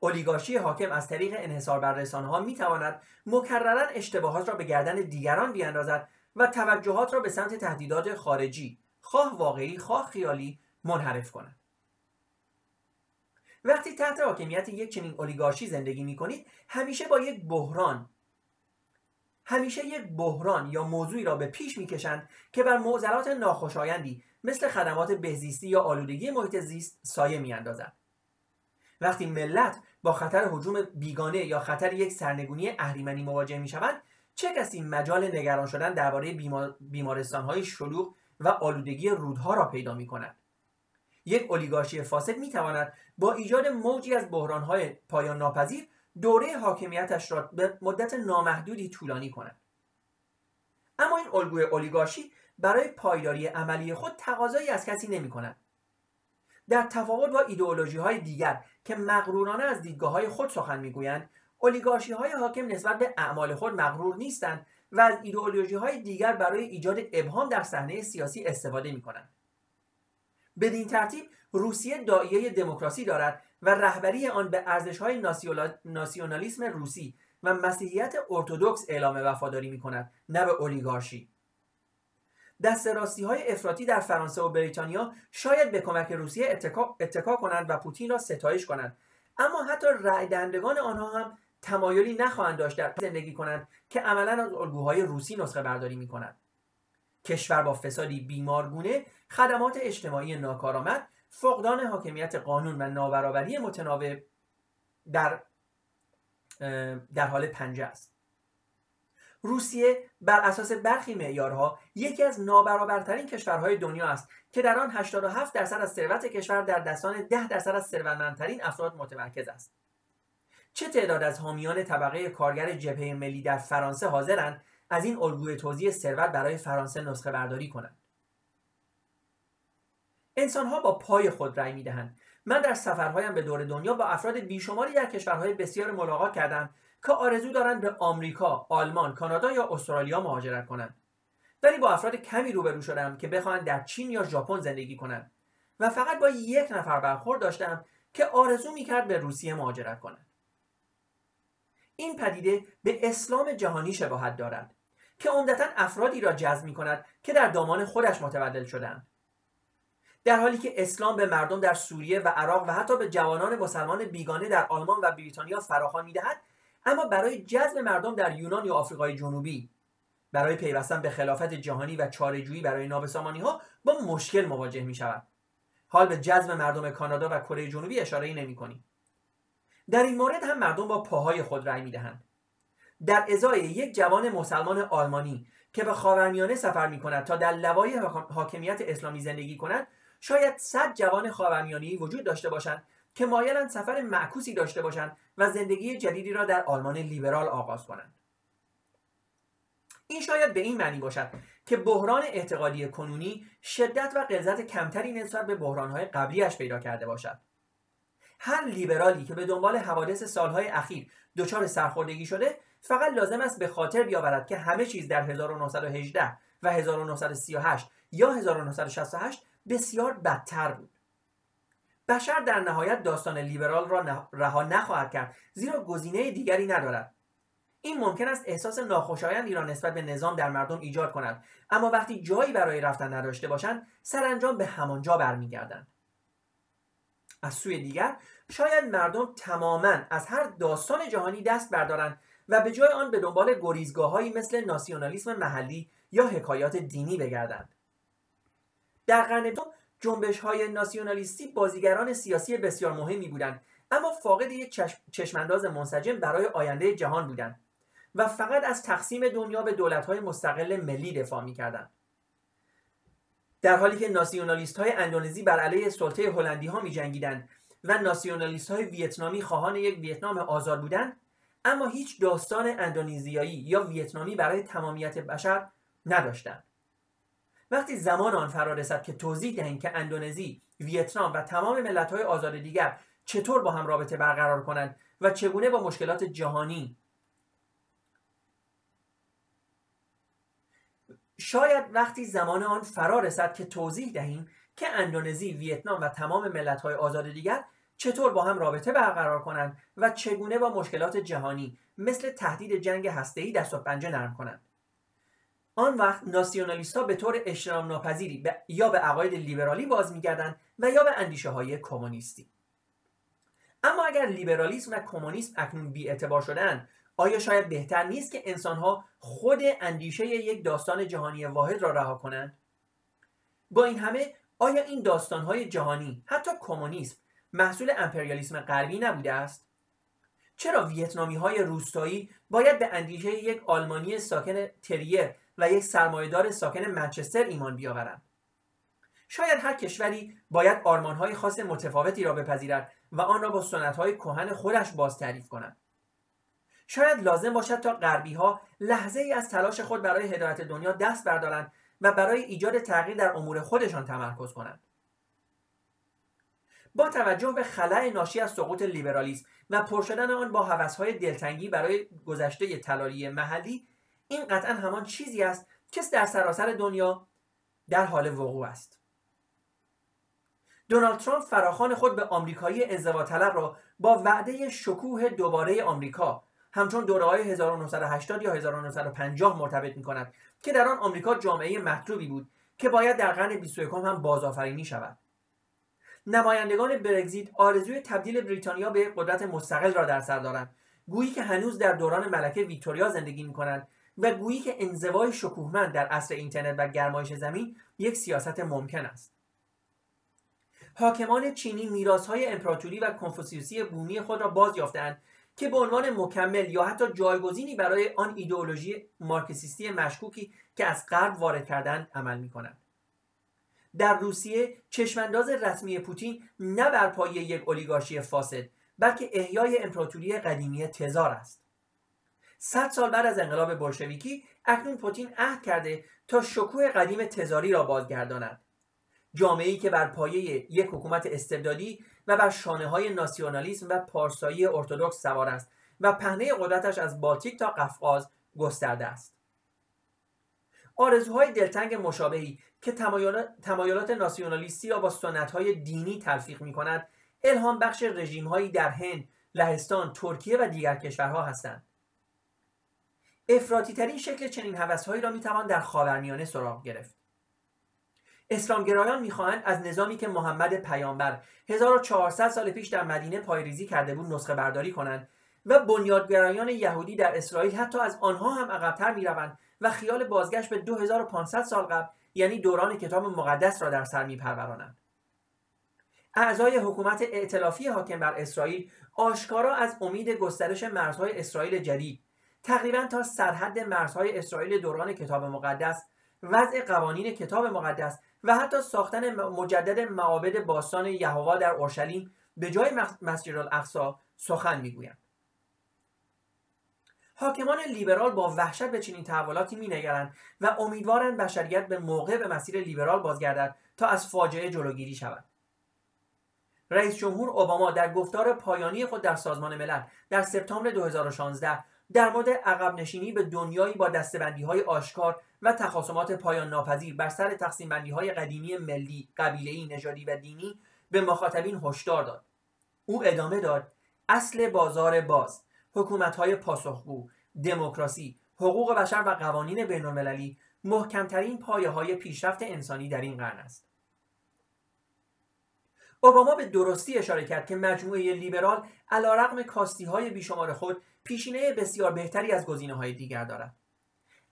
اولیگارشی حاکم از طریق انحصار بر رسانه ها می تواند مکررا اشتباهات را به گردن دیگران بیاندازد و توجهات را به سمت تهدیدات خارجی خواه واقعی خواه خیالی منحرف کند. وقتی تحت حاکمیت یک چنین اولیگارشی زندگی می کنید همیشه با یک بحران همیشه یک بحران یا موضوعی را به پیش می‌کشند که بر معضلات ناخوشایندی مثل خدمات بهزیستی یا آلودگی محیط زیست سایه میاندازد. وقتی ملت با خطر حجوم بیگانه یا خطر یک سرنگونی اهریمنی مواجه می‌شوند چه کسی مجال نگران شدن درباره بیمار... بیمارستانهای شلوغ و آلودگی رودها را پیدا می کند یک اولیگارشی فاسد می تواند با ایجاد موجی از بحرانهای پایان ناپذیر دوره حاکمیتش را به مدت نامحدودی طولانی کند اما این الگوی اولیگارشی برای پایداری عملی خود تقاضایی از کسی نمی کند. در تفاوت با ایدئولوژی های دیگر که مغرورانه از دیدگاه های خود سخن می‌گویند اولیگارشی های حاکم نسبت به اعمال خود مغرور نیستند و از ایدئولوژی های دیگر برای ایجاد ابهام در صحنه سیاسی استفاده می کنند. بدین ترتیب روسیه دایه دموکراسی دارد و رهبری آن به ارزش‌های ناسیونالیسم روسی و مسیحیت ارتودکس اعلام وفاداری می کند نه به اولیگارشی. دست راستی های افراطی در فرانسه و بریتانیا شاید به کمک روسیه اتکا, اتکا کنند و پوتین را ستایش کنند. اما حتی رأی دهندگان آنها هم تمایلی نخواهند داشت در زندگی کنند که عملا از الگوهای روسی نسخه برداری می کنند کشور با فسادی بیمارگونه خدمات اجتماعی ناکارآمد فقدان حاکمیت قانون و نابرابری متناوب در در حال پنجه است. روسیه بر اساس برخی معیارها یکی از نابرابرترین کشورهای دنیا است که در آن 87 درصد از ثروت کشور در دستان 10 درصد از ثروتمندترین افراد متمرکز است. چه تعداد از حامیان طبقه کارگر جبهه ملی در فرانسه حاضرند؟ از این الگوی توزیع ثروت برای فرانسه نسخه برداری کنند انسانها با پای خود رأی می‌دهند من در سفرهایم به دور دنیا با افراد بیشماری در کشورهای بسیار ملاقات کردم که آرزو دارند به آمریکا، آلمان، کانادا یا استرالیا مهاجرت کنند. ولی با افراد کمی روبرو شدم که بخواهند در چین یا ژاپن زندگی کنند و فقط با یک نفر برخورد داشتم که آرزو می‌کرد به روسیه مهاجرت کند. این پدیده به اسلام جهانی شباهت دارد که عمدتا افرادی را جذب می کند که در دامان خودش متولد شدند در حالی که اسلام به مردم در سوریه و عراق و حتی به جوانان مسلمان بیگانه در آلمان و بریتانیا فراخوان می‌دهد اما برای جذب مردم در یونان یا آفریقای جنوبی برای پیوستن به خلافت جهانی و چارهجویی برای نابسامانی ها با مشکل مواجه می شود حال به جذب مردم کانادا و کره جنوبی اشاره ای نمی کنیم. در این مورد هم مردم با پاهای خود رأی می دهند. در ازای یک جوان مسلمان آلمانی که به خاورمیانه سفر می کند تا در لوای حاکمیت اسلامی زندگی کند شاید صد جوان خاورمیانه‌ای وجود داشته باشند که مایلند سفر معکوسی داشته باشند و زندگی جدیدی را در آلمان لیبرال آغاز کنند این شاید به این معنی باشد که بحران اعتقادی کنونی شدت و غلظت کمتری نسبت به بحرانهای قبلیش پیدا کرده باشد هر لیبرالی که به دنبال حوادث سالهای اخیر دچار سرخوردگی شده فقط لازم است به خاطر بیاورد که همه چیز در 1918 و 1938 یا 1968 بسیار بدتر بود. بشر در نهایت داستان لیبرال را رها نخواهد کرد زیرا گزینه دیگری ندارد. این ممکن است احساس ناخوشایندی را نسبت به نظام در مردم ایجاد کند اما وقتی جایی برای رفتن نداشته باشند سرانجام به همانجا برمیگردند. از سوی دیگر شاید مردم تماما از هر داستان جهانی دست بردارند و به جای آن به دنبال گریزگاههایی مثل ناسیونالیسم محلی یا حکایات دینی بگردند. در قرن دو جنبش های ناسیونالیستی بازیگران سیاسی بسیار مهمی بودند اما فاقد یک چشمانداز منسجم برای آینده جهان بودند و فقط از تقسیم دنیا به دولت های مستقل ملی دفاع می‌کردند. در حالی که ناسیونالیست های اندونزی بر علیه سلطه هلندی ها می جنگیدند و ناسیونالیست های ویتنامی خواهان یک ویتنام آزاد بودند اما هیچ داستان اندونزیایی یا ویتنامی برای تمامیت بشر نداشتند. وقتی زمان آن فرا رسد که توضیح دهیم که اندونزی، ویتنام و تمام ملت‌های آزاد دیگر چطور با هم رابطه برقرار کنند و چگونه با مشکلات جهانی شاید وقتی زمان آن فرا رسد که توضیح دهیم که اندونزی، ویتنام و تمام ملت‌های آزاد دیگر چطور با هم رابطه برقرار کنند و چگونه با مشکلات جهانی مثل تهدید جنگ هسته‌ای دست و پنجه نرم کنند. آن وقت ناسیونالیست به طور اجتناب ناپذیری یا به عقاید لیبرالی باز میگردند و یا به اندیشه های کمونیستی. اما اگر لیبرالیسم و کمونیسم اکنون بی اعتبار شدن آیا شاید بهتر نیست که انسانها خود اندیشه یک داستان جهانی واحد را رها کنند؟ با این همه آیا این داستانهای جهانی حتی کمونیسم محصول امپریالیسم غربی نبوده است؟ چرا ویتنامی های روستایی باید به اندیشه یک آلمانی ساکن تریر و یک سرمایهدار ساکن منچستر ایمان بیاورند؟ شاید هر کشوری باید آرمانهای خاص متفاوتی را بپذیرد و آن را با سنتهای کهن خودش باز تعریف کند. شاید لازم باشد تا غربی ها لحظه ای از تلاش خود برای هدایت دنیا دست بردارند و برای ایجاد تغییر در امور خودشان تمرکز کنند. با توجه به خلع ناشی از سقوط لیبرالیسم و پر شدن آن با هوسهای دلتنگی برای گذشته تلالی محلی این قطعا همان چیزی است که در سراسر دنیا در حال وقوع است. دونالد ترامپ فراخان خود به آمریکایی انزوا طلب را با وعده شکوه دوباره آمریکا همچون دوره های 1980 یا 1950 مرتبط می کند که در آن آمریکا جامعه مطلوبی بود که باید در قرن 21 هم بازآفرینی شود. نمایندگان برگزیت آرزوی تبدیل بریتانیا به قدرت مستقل را در سر دارند گویی که هنوز در دوران ملکه ویکتوریا زندگی می کنند و گویی که انزوای شکوهمند در عصر اینترنت و گرمایش زمین یک سیاست ممکن است حاکمان چینی میراثهای امپراتوری و کنفوسیوسی بومی خود را باز یافتهاند که به عنوان مکمل یا حتی جایگزینی برای آن ایدئولوژی مارکسیستی مشکوکی که از غرب وارد کردن عمل می کنند. در روسیه چشمانداز رسمی پوتین نه بر پایه یک اولیگارشی فاسد بلکه احیای امپراتوری قدیمی تزار است. صد سال بعد از انقلاب بلشویکی اکنون پوتین عهد کرده تا شکوه قدیم تزاری را بازگرداند. جامعه‌ای که بر پایه یک حکومت استبدادی و بر شانه های ناسیونالیسم و پارسایی ارتودکس سوار است و پهنه قدرتش از بالتیک تا قفقاز گسترده است. آرزوهای دلتنگ مشابهی که تمایلات ناسیونالیستی را با سنتهای دینی تلفیق می کند الهام بخش رژیم هایی در هند، لهستان، ترکیه و دیگر کشورها هستند. افراطی ترین شکل چنین هوسهایی را می‌توان در خاورمیانه سراغ گرفت. اسلامگرایان می‌خواهند از نظامی که محمد پیامبر 1400 سال پیش در مدینه پایریزی کرده بود نسخه برداری کنند و بنیادگرایان یهودی در اسرائیل حتی از آنها هم عقبتر می‌روند و خیال بازگشت به 2500 سال قبل یعنی دوران کتاب مقدس را در سر میپرورانند. اعضای حکومت ائتلافی حاکم بر اسرائیل آشکارا از امید گسترش مرزهای اسرائیل جدید تقریبا تا سرحد مرزهای اسرائیل دوران کتاب مقدس وضع قوانین کتاب مقدس و حتی ساختن مجدد معابد باستان یهووا در اورشلیم به جای مسجد الاقصا سخن می‌گویند. حاکمان لیبرال با وحشت به چنین تحولاتی مینگرند و امیدوارند بشریت به موقع به مسیر لیبرال بازگردد تا از فاجعه جلوگیری شود رئیس جمهور اوباما در گفتار پایانی خود در سازمان ملل در سپتامبر 2016 در مورد عقب نشینی به دنیایی با دستبندی های آشکار و تخاصمات پایان ناپذیر بر سر تقسیم بندی های قدیمی ملی، قبیله‌ای، نژادی و دینی به مخاطبین هشدار داد. او ادامه داد: اصل بازار باز، حکومت‌های پاسخگو، دموکراسی، حقوق بشر و قوانین بین‌المللی محکمترین پایه های پیشرفت انسانی در این قرن است. اوباما به درستی اشاره کرد که مجموعه لیبرال علیرغم کاستی های بیشمار خود پیشینه بسیار بهتری از گزینه های دیگر دارد.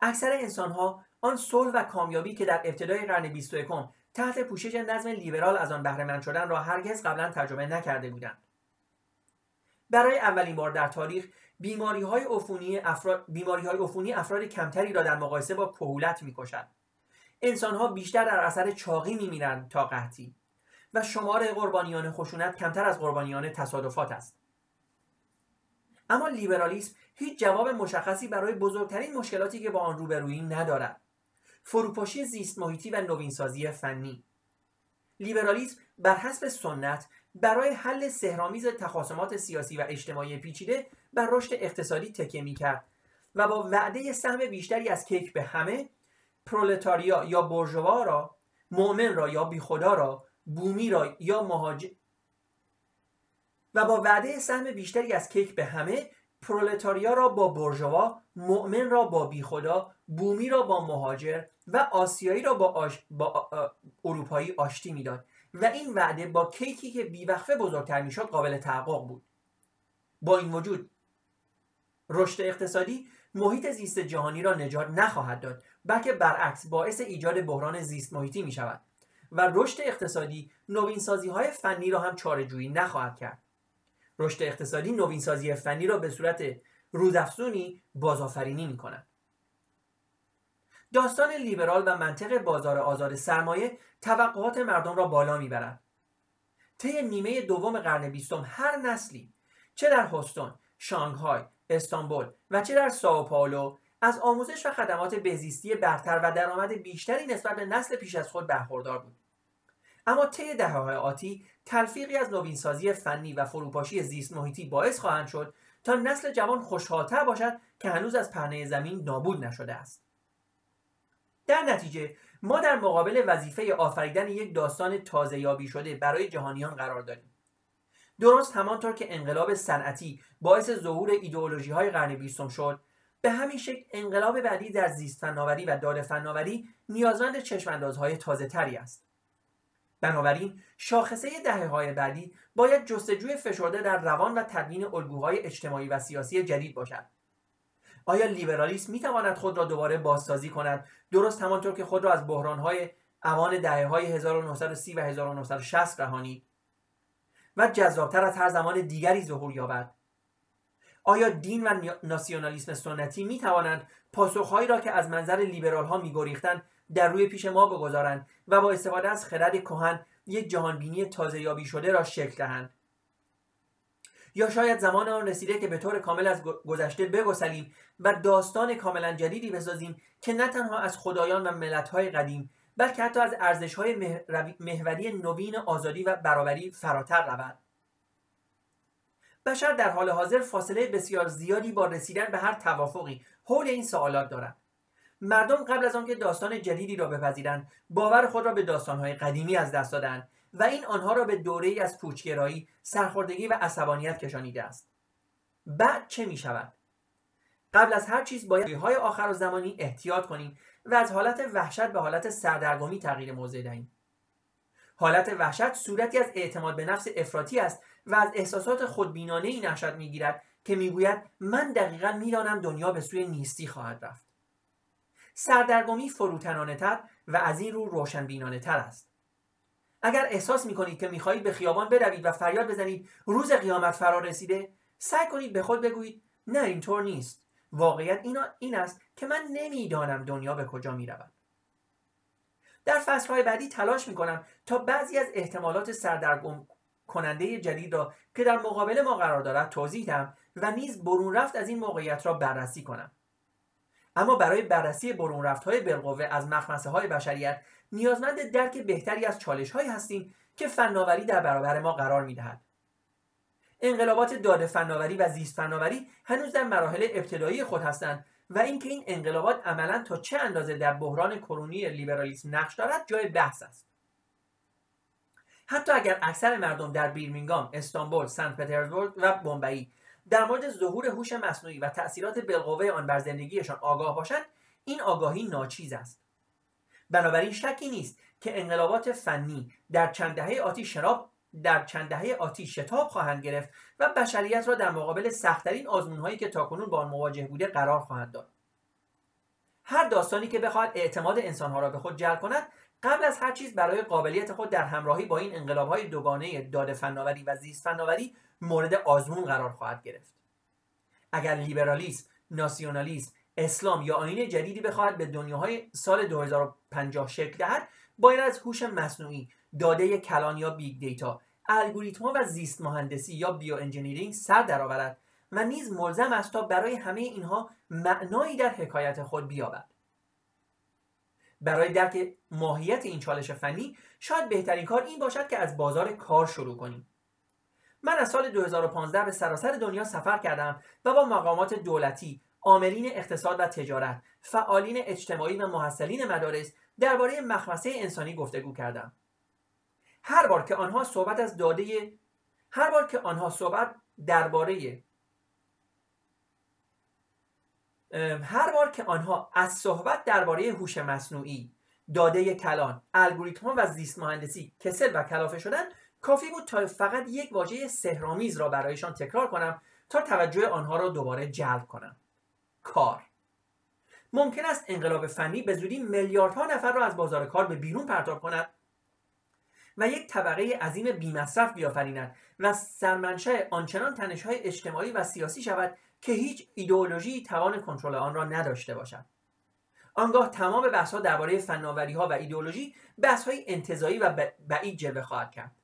اکثر انسان ها آن صلح و کامیابی که در ابتدای قرن 21 تحت پوشش نظم لیبرال از آن بهره شدن را هرگز قبلا تجربه نکرده بودند. برای اولین بار در تاریخ بیماری های عفونی افراد بیماری های عفونی افراد کمتری را در مقایسه با کهولت می‌کشد. انسان ها بیشتر در اثر چاقی میمیرند تا قحطی و شمار قربانیان خشونت کمتر از قربانیان تصادفات است. اما لیبرالیسم هیچ جواب مشخصی برای بزرگترین مشکلاتی که با آن روبروییم ندارد فروپاشی زیست محیطی و نوینسازی فنی لیبرالیسم بر حسب سنت برای حل سهرامیز تخاصمات سیاسی و اجتماعی پیچیده بر رشد اقتصادی تکیه می‌کرد و با وعده سهم بیشتری از کیک به همه پرولتاریا یا برژوا را مؤمن را یا بیخدا را بومی را یا مهاجر و با وعده سهم بیشتری از کیک به همه پرولتاریا را با برژوا مؤمن را با بیخدا بومی را با مهاجر و آسیایی را با, آش... با اروپایی آشتی می‌داد. و این وعده با کیکی که بیوقفه بزرگتر می‌شد قابل تحقق بود با این وجود رشد اقتصادی محیط زیست جهانی را نجات نخواهد داد بلکه برعکس باعث ایجاد بحران زیست محیطی می شود و رشد اقتصادی نوینسازی های فنی را هم چارهجویی نخواهد کرد رشد اقتصادی نوینسازی فنی را به صورت رودافزونی بازآفرینی می کند. داستان لیبرال و منطق بازار آزاد سرمایه توقعات مردم را بالا می‌برد. طی نیمه دوم قرن بیستم هر نسلی چه در هستون، شانگهای، استانبول و چه در ساو پائولو از آموزش و خدمات بهزیستی برتر و درآمد بیشتری نسبت به نسل پیش از خود برخوردار بود. اما طی دهه‌های آتی تلفیقی از نوینسازی فنی و فروپاشی زیست محیطی باعث خواهند شد تا نسل جوان خوشحالتر باشد که هنوز از پهنه زمین نابود نشده است در نتیجه ما در مقابل وظیفه آفریدن یک داستان تازه یابی شده برای جهانیان قرار داریم. درست همانطور که انقلاب صنعتی باعث ظهور ایدئولوژی های قرن بیستم شد به همین شکل انقلاب بعدی در زیست فناوری و داده فناوری نیازمند چشماندازهای تازه تری است. بنابراین شاخصه دهه های بعدی باید جستجوی فشرده در روان و تدوین الگوهای اجتماعی و سیاسی جدید باشد. آیا لیبرالیسم می تواند خود را دوباره بازسازی کند؟ درست همانطور که خود را از بحرانهای اوان دهه های 1930 و 1960 رهانید و جذابتر از هر زمان دیگری ظهور یابد. آیا دین و ناسیونالیسم سنتی می توانند پاسخهایی را که از منظر لیبرال ها می گریختند در روی پیش ما بگذارند و با استفاده از خرد کهن یک جهانبینی تازه یابی شده را شکل دهند؟ یا شاید زمان آن رسیده که به طور کامل از گذشته بگسلیم و داستان کاملا جدیدی بسازیم که نه تنها از خدایان و ملتهای قدیم بلکه حتی از ارزشهای محوری نوین آزادی و برابری فراتر رود. بشر در حال حاضر فاصله بسیار زیادی با رسیدن به هر توافقی حول این سوالات دارد. مردم قبل از آنکه داستان جدیدی را بپذیرند باور خود را به داستانهای قدیمی از دست دادند و این آنها را به دوره از پوچگرایی سرخوردگی و عصبانیت کشانیده است. بعد چه می شود قبل از هر چیز باید های آخر و زمانی احتیاط کنیم و از حالت وحشت به حالت سردرگمی تغییر موضع دهیم. حالت وحشت صورتی از اعتماد به نفس افراطی است و از احساسات خودبینانه ای نشد می‌گیرد که می‌گوید من دقیقا می‌دانم دنیا به سوی نیستی خواهد رفت. سردرگمی فروتنانه تر و از این رو روشنبینانه تر است. اگر احساس می کنید که می‌خواهید به خیابان بروید و فریاد بزنید روز قیامت فرا رسیده سعی کنید به خود بگویید نه اینطور نیست واقعیت اینا این است که من نمی‌دانم دنیا به کجا می رود. در فصلهای بعدی تلاش می کنم تا بعضی از احتمالات سردرگم کننده جدید را که در مقابل ما قرار دارد توضیح دهم و نیز برون رفت از این موقعیت را بررسی کنم اما برای بررسی برون رفت های بالقوه از مخمسه های بشریت نیازمند درک بهتری از چالش هایی هستیم که فناوری در برابر ما قرار می‌دهد. انقلابات داده فناوری و زیست فناوری هنوز در مراحل ابتدایی خود هستند و اینکه این انقلابات عملا تا چه اندازه در بحران کرونی لیبرالیسم نقش دارد جای بحث است. حتی اگر اکثر مردم در بیرمینگام، استانبول، سنت پترزبورگ و بمبئی در مورد ظهور هوش مصنوعی و تأثیرات بالقوه آن بر زندگیشان آگاه باشند این آگاهی ناچیز است. بنابراین شکی نیست که انقلابات فنی در چند دهه آتی شراب در چند دهه آتی شتاب خواهند گرفت و بشریت را در مقابل سختترین آزمونهایی که تاکنون با آن مواجه بوده قرار خواهند داد. هر داستانی که بخواهد اعتماد انسانها را به خود جلب کند قبل از هر چیز برای قابلیت خود در همراهی با این انقلابهای دوگانه داده فناوری و زیست فناوری مورد آزمون قرار خواهد گرفت. اگر لیبرالیسم ناسیونالیسم اسلام یا آینه جدیدی بخواهد به دنیاهای سال 2050 شکل دهد باید از هوش مصنوعی داده کلان یا big data الگوریتمها و زیست مهندسی یا bioengineering سر درآورد و نیز ملزم است تا برای همه اینها معنایی در حکایت خود بیابد. برای درک ماهیت این چالش فنی شاید بهترین کار این باشد که از بازار کار شروع کنیم. من از سال 2015 به سراسر دنیا سفر کردم و با مقامات دولتی عاملین اقتصاد و تجارت فعالین اجتماعی و محصلین مدارس درباره مخمسه انسانی گفتگو کردم. هر بار که آنها صحبت از داده هر بار که آنها صحبت درباره هر بار که آنها از صحبت درباره هوش مصنوعی داده کلان الگوریتم و زیست مهندسی کسل و کلافه شدن کافی بود تا فقط یک واژه سهرامیز را برایشان تکرار کنم تا توجه آنها را دوباره جلب کنم. کار. ممکن است انقلاب فنی به زودی میلیاردها نفر را از بازار کار به بیرون پرتاب کند و یک طبقه عظیم بیمصرف بیافریند و سرمنشأ آنچنان تنشهای اجتماعی و سیاسی شود که هیچ ایدئولوژی توان کنترل آن را نداشته باشد. آنگاه تمام بحثها درباره فناوری ها و ایدئولوژی بحث های انتظایی و بعید جلوه خواهد کرد.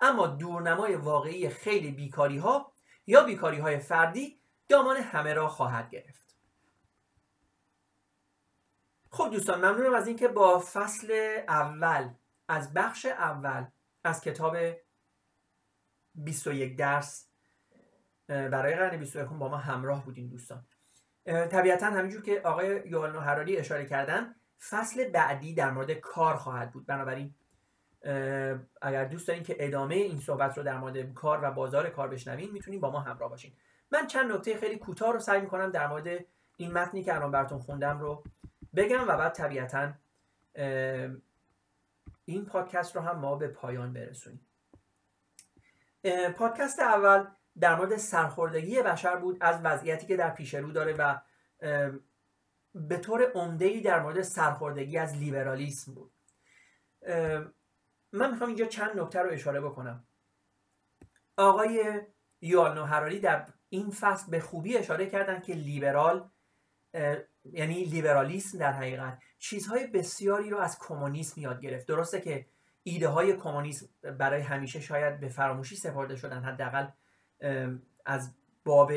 اما دورنمای واقعی خیلی بیکاری ها یا بیکاری های فردی دامان همه را خواهد گرفت. خب دوستان ممنونم از اینکه با فصل اول از بخش اول از کتاب 21 درس برای قرن 21 با ما همراه بودین دوستان. طبیعتا همینجور که آقای یوال هراری اشاره کردن فصل بعدی در مورد کار خواهد بود. بنابراین اگر دوست دارین که ادامه این صحبت رو در مورد کار و بازار کار بشنوین می‌تونین با ما همراه باشین. من چند نکته خیلی کوتاه رو سعی می‌کنم در مورد این متنی که الان براتون خوندم رو بگم و بعد طبیعتا این پادکست رو هم ما به پایان برسونیم. پادکست اول در مورد سرخوردگی بشر بود از وضعیتی که در پیش رو داره و به طور عمده در مورد سرخوردگی از لیبرالیسم بود. من می‌خوام اینجا چند نکته رو اشاره بکنم. آقای یوال هراری در این فصل به خوبی اشاره کردن که لیبرال یعنی لیبرالیسم در حقیقت چیزهای بسیاری رو از کمونیسم یاد گرفت. درسته که ایده های کمونیسم برای همیشه شاید به فراموشی سپرده شدن حداقل از باب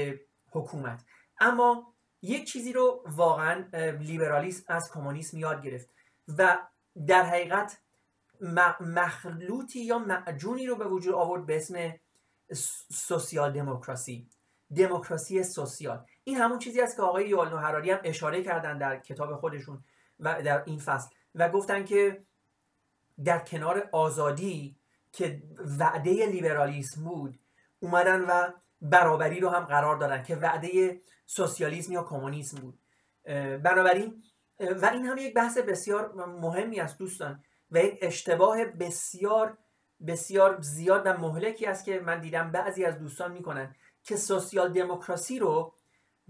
حکومت. اما یک چیزی رو واقعا لیبرالیسم از کمونیسم یاد گرفت و در حقیقت مخلوطی یا معجونی رو به وجود آورد به اسم سوسیال دموکراسی. دموکراسی سوسیال. این همون چیزی است که آقای یوال حراری هم اشاره کردن در کتاب خودشون و در این فصل و گفتن که در کنار آزادی که وعده لیبرالیسم بود اومدن و برابری رو هم قرار دادن که وعده سوسیالیسم یا کمونیسم بود. بنابراین و این هم یک بحث بسیار مهمی است دوستان. و یک اشتباه بسیار بسیار زیاد و مهلکی است که من دیدم بعضی از دوستان می‌کنن که سوسیال دموکراسی رو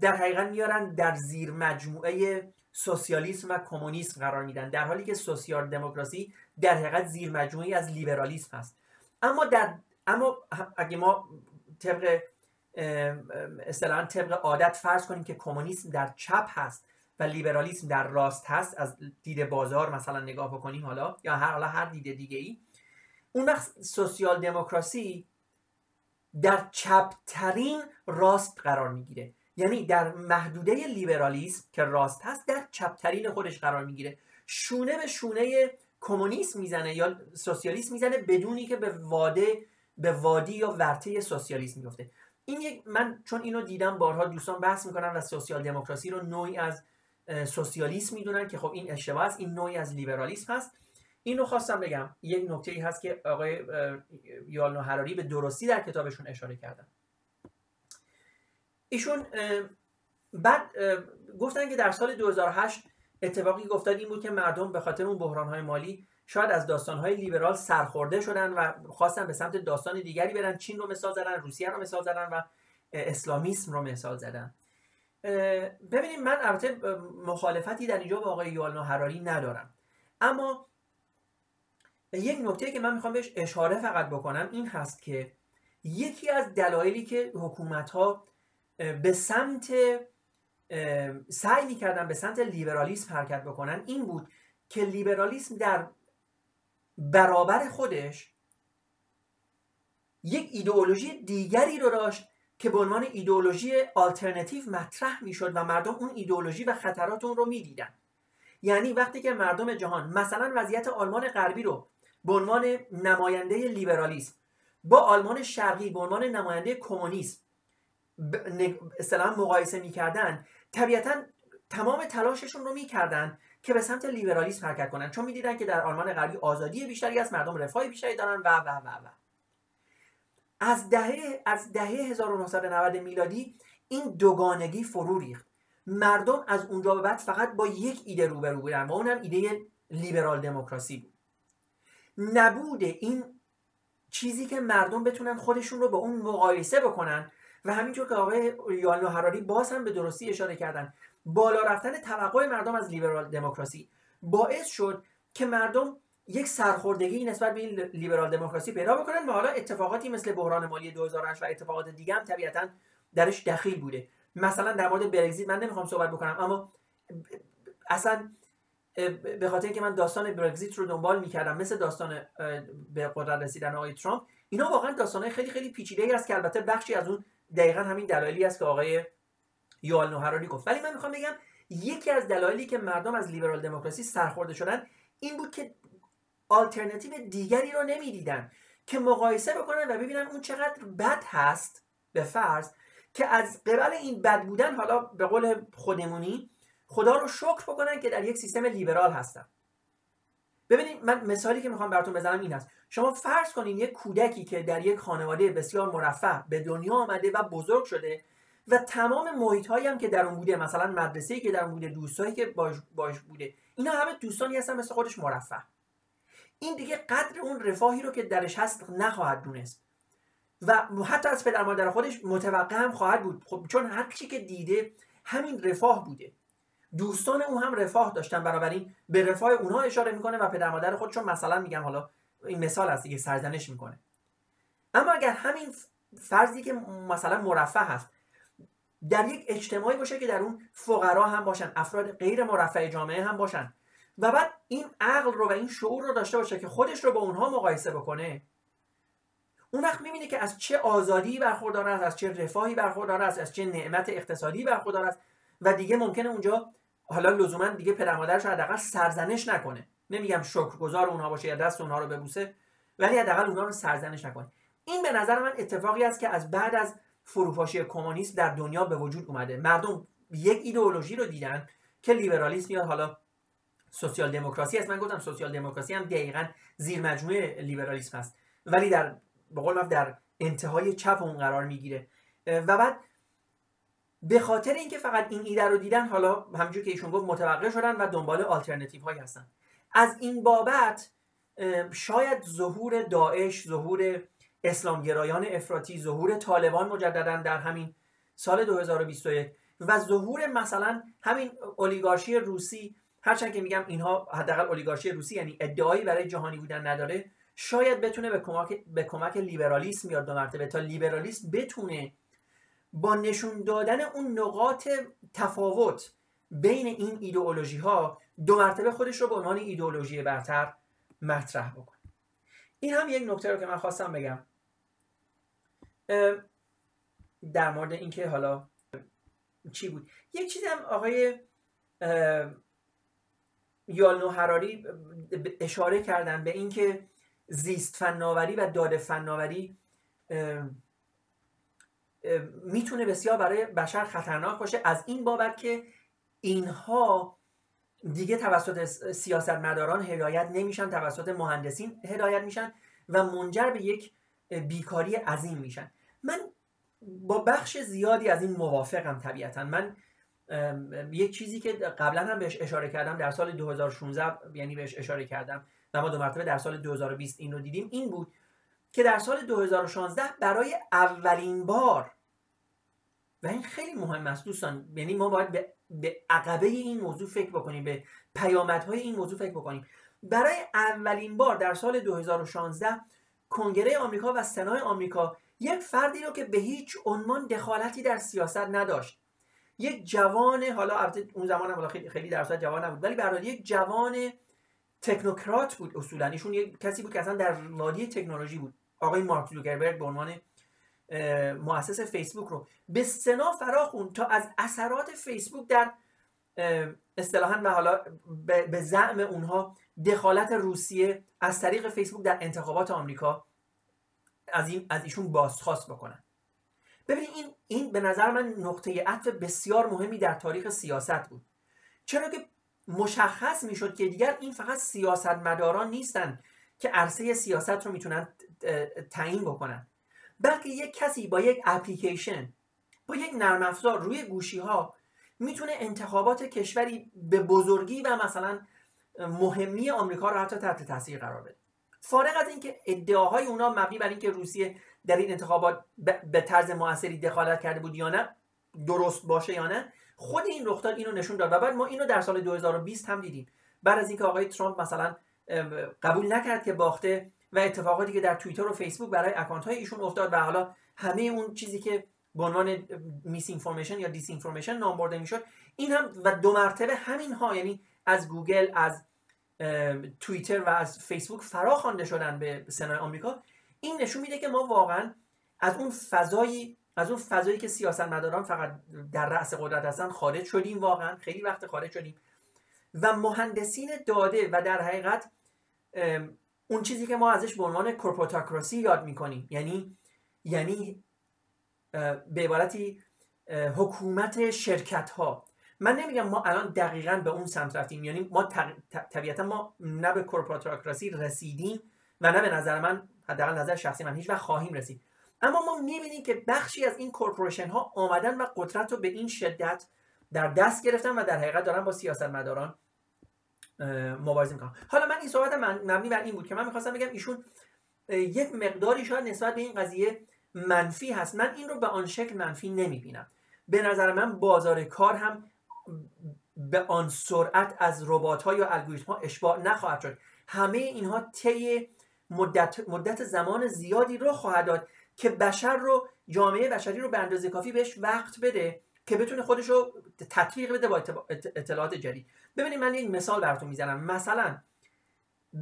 در حقیقت میارن در زیر مجموعه سوسیالیسم و کمونیسم قرار میدن در حالی که سوسیال دموکراسی در حقیقت زیر مجموعه از لیبرالیسم هست اما در اما اگه ما طبق اصطلاحا طبق عادت فرض کنیم که کمونیسم در چپ هست و لیبرالیسم در راست هست از دید بازار مثلا نگاه بکنیم حالا یا هر حالا هر دید دیگه ای اون وقت سوسیال دموکراسی در چپترین راست قرار می‌گیره. یعنی در محدوده لیبرالیسم که راست هست در چپترین خودش قرار می‌گیره. شونه به شونه کمونیسم می‌زنه یا سوسیالیسم می‌زنه بدونی که به واده به وادی یا ورطه سوسیالیسم میفته این یک من چون اینو دیدم بارها دوستان بحث می‌کنن و سوسیال دموکراسی رو نوعی از سوسیالیسم می‌دونن که خب این اشتباه است این نوعی از لیبرالیسم هست. اینو خواستم بگم یک نکته ای هست که آقای یالنو هراری به درستی در کتابشون اشاره کردن. ایشون بعد گفتن که در سال 2008 اتفاقی گفتاد این بود که مردم به خاطر اون بحران مالی شاید از داستانهای لیبرال سرخورده شدن و خواستن به سمت داستان دیگری برن چین رو مثال زدن روسیه رو مثال زدن و اسلامیسم رو مثال زدن. ببینید من البته مخالفتی در اینجا با آقای یوالنو هراری ندارم. اما یک نکته که من می‌خوام بهش اشاره فقط بکنم این هست که یکی از دلایلی که حکومت ها به سمت سعی می‌کردن به سمت لیبرالیسم حرکت بکنن این بود که لیبرالیسم در برابر خودش یک ایدئولوژی دیگری رو داشت که به عنوان ایدئولوژی آلترنتیو مطرح می‌شد و مردم اون ایدئولوژی و خطرات اون رو می‌دیدن. یعنی وقتی که مردم جهان مثلا وضعیت آلمان غربی رو به عنوان نماینده لیبرالیسم با آلمان شرقی به عنوان نماینده کمونیسم اصطلاحا مقایسه می‌کردن طبیعتا تمام تلاششون رو می‌کردن که به سمت لیبرالیسم حرکت کنن. چون می‌دیدن که در آلمان غربی آزادی بیشتری از مردم رفاه بیشتری دارن و و و و. از دهه از دهه 1990 میلادی این دوگانگی فرو ریخت. مردم از اونجا به بعد فقط با یک ایده روبرو بودن و اونم ایده لیبرال دموکراسی بود. نبود این چیزی که مردم بتونن خودشون رو با اون مقایسه بکنن و همینطور که آقای یالنو هراری باز هم به درستی اشاره کردن بالا رفتن توقع مردم از لیبرال دموکراسی باعث شد که مردم یک سرخوردگی نسبت به لیبرال دموکراسی پیدا بکنن و حالا اتفاقاتی مثل بحران مالی 2008 و اتفاقات دیگه هم طبیعتا درش دخیل بوده. مثلا در مورد برگزیت من نمی‌خوام صحبت بکنم اما اصلا به خاطر اینکه من داستان برگزیت رو دنبال می‌کردم مثل داستان به قدرت رسیدن آقای ترامپ اینا واقعا داستانهای خیلی خیلی پیچیده ای است که البته بخشی از اون دقیقا همین دلایلی است که آقای یوال نوهرانی گفت. ولی من می‌خوام بگم یکی از دلایلی که مردم از لیبرال دموکراسی سرخورده شدن این بود که آلترناتیو دیگری رو نمی‌دیدن که مقایسه بکنن و ببینن اون چقدر بد هست به فرض که از قبل این بد بودن حالا به قول خودمونی خدا رو شکر بکنن که در یک سیستم لیبرال هستن. ببینید من مثالی که می‌خوام براتون بزنم این است. شما فرض کنین یک کودکی که در یک خانواده بسیار مرفه به دنیا آمده و بزرگ شده و تمام محیط هایی هم که در اون بوده مثلا مدرسه که در اون بوده دوستایی که باش, باش بوده اینا همه دوستانی هستن مثل خودش مرفه. این دیگه قدر اون رفاهی رو که درش هست نخواهد دونست. و حتی از پدر مادر خودش متوقع هم خواهد بود. خب چون هر چی که دیده همین رفاه بوده. دوستان او هم رفاه داشتن. بنابراین به رفاه اونها اشاره می‌کنه و پدر مادر خود چون مثلا میگم حالا این مثال است دیگه سرزنش می‌کنه. اما اگر همین فرضی که مثلا مرفه هست در یک اجتماعی باشه که در اون فقرا هم باشن افراد غیر مرفه جامعه هم باشن و بعد این عقل رو و این شعور رو داشته باشه که خودش رو با اونها مقایسه بکنه. اون وقت می‌بینه که از چه آزادی برخوردار است از چه رفاهی برخوردار است از چه نعمت اقتصادی برخوردار است و دیگه ممکنه اونجا حالا لزوما دیگه پدر مادرش رو حداقل سرزنش نکنه. نمیگم شکرگزار اونها باشه یا دست اونها رو ببوسه ولی حداقل اونها رو سرزنش نکنه. این به نظر من اتفاقی است که از بعد از فروپاشی کمونیسم در دنیا به وجود اومده. مردم یک ایدئولوژی رو دیدن که لیبرالیسم یا حالا سوسیال دموکراسی است. من گفتم سوسیال دموکراسی هم دقیقا زیر مجموعه لیبرالیسم است. ولی در به قول در انتهای چپ اون قرار می‌گیره. و بعد به خاطر اینکه فقط این ایده رو دیدن حالا همونجور که ایشون گفت متوقع شدن و دنبال آلترناتیو هایی هستن. از این بابت شاید ظهور داعش ظهور اسلامگرایان افراطی ظهور طالبان مجددا در همین سال 2021 و ظهور مثلا همین اولیگارشی روسی هرچند که میگم اینها حداقل اولیگارشی روسی یعنی ادعایی برای جهانی بودن نداره. شاید بتونه به کمک به کمک لیبرالیسم یا دو مرتبه تا لیبرالیسم بتونه با نشون دادن اون نقاط تفاوت بین این ایدئولوژی ها دو مرتبه خودش رو به عنوان ایدئولوژی برتر مطرح بکنه. این هم یک نکته رو که من خواستم بگم. در مورد اینکه حالا چی بود؟ یک چیزی هم آقای یالنو هراری اشاره کردن به اینکه زیست فناوری و داده فناوری می‌تونه بسیار برای بشر خطرناک باشه. از این بابت که اینها دیگه توسط سیاستمداران هدایت نمیشن توسط مهندسین هدایت میشن و منجر به یک بیکاری عظیم میشن. من با بخش زیادی از این موافقم طبیعتا. من یک چیزی که قبلا هم بهش اشاره کردم در سال 2016 یعنی بهش اشاره کردم و ما دو مرتبه در سال 2020 این رو دیدیم این بود که در سال 2016 برای اولین بار و این خیلی مهم است دوستان یعنی ما باید به, به عقبه این موضوع فکر بکنیم به پیامدهای این موضوع فکر بکنیم. برای اولین بار در سال 2016 کنگره آمریکا و سنای آمریکا یک فردی رو که به هیچ عنوان دخالتی در سیاست نداشت یک جوان حالا البته اون زمان هم خیلی خیلی درصد جوان نبود ولی برای یک جوان تکنوکرات بود اصولا. ایشون یک کسی بود که اصلا در وادی تکنولوژی بود. آقای مارک زوکربرگ به عنوان مؤسس فیسبوک رو به سنا فراخون تا از اثرات فیسبوک در اصطلاحا و حالا به زعم اونها دخالت روسیه از طریق فیسبوک در انتخابات آمریکا از این از ایشون بازخواست بکنن. ببینید این این به نظر من نقطه عطف بسیار مهمی در تاریخ سیاست بود. چرا که مشخص می‌شد که دیگر این فقط سیاستمداران نیستن که عرصه سیاست رو می‌تونن تعیین بکنن. بلکه یک کسی با یک اپلیکیشن با یک نرم افزار روی گوشی ها می‌تونه انتخابات کشوری به بزرگی و مثلا مهمی آمریکا رو حتی تحت تاثیر قرار بده. فارغ از اینکه ادعاهای اونا مبنی بر اینکه روسیه در این انتخابات به طرز موثری دخالت کرده بود یا نه درست باشه یا نه خود این رخداد اینو نشون داد. و بعد ما اینو در سال 2020 هم دیدیم. بعد از اینکه آقای ترامپ مثلا قبول نکرد که باخته و اتفاقاتی که در توییتر و فیسبوک برای اکانت های ایشون افتاد و حالا همه اون چیزی که به عنوان misinformation یا disinformation نام برده می‌شد این هم و دو مرتبه همین ها یعنی از گوگل از توییتر و از فیسبوک فرا خوانده شدن به سنای آمریکا. این نشون میده که ما واقعا از اون فضایی از اون فضایی که سیاستمداران فقط در رأس قدرت هستن خارج شدیم واقعا خیلی وقت خارج شدیم. و مهندسین داده و در حقیقت اون چیزی که ما ازش به عنوان کورپوتاکراسی یاد می‌کنیم. یعنی یعنی به عبارتی حکومت شرکت ها من نمیگم ما الان دقیقا به اون سمت رفتیم. یعنی ما طبیعتا ما نه به کورپوراتوکراسی رسیدیم و نه به نظر من حداقل نظر شخصی من هیچ وقت خواهیم رسید. اما ما می‌بینیم که بخشی از این کورپوریشن ها آمدن و قدرت رو به این شدت در دست گرفتن و در حقیقت دارن با سیاستمداران مبارزه می‌کنن. حالا من این صحبت مبنی بر این بود که من می‌خواستم بگم ایشون یک مقداری شاید نسبت به این قضیه منفی هست. من این رو به آن شکل منفی نمی‌بینم. به نظر من بازار کار هم به آن سرعت از ربات ها یا الگوریتم ها اشباع نخواهد شد. همه اینها طی مدت, مدت زمان زیادی رو خواهد داد که بشر رو جامعه بشری رو به اندازه کافی بهش وقت بده که بتونه خودش رو تطبیق بده با اطلاعات جدید. ببینید من یک مثال براتون می‌زنم. مثلا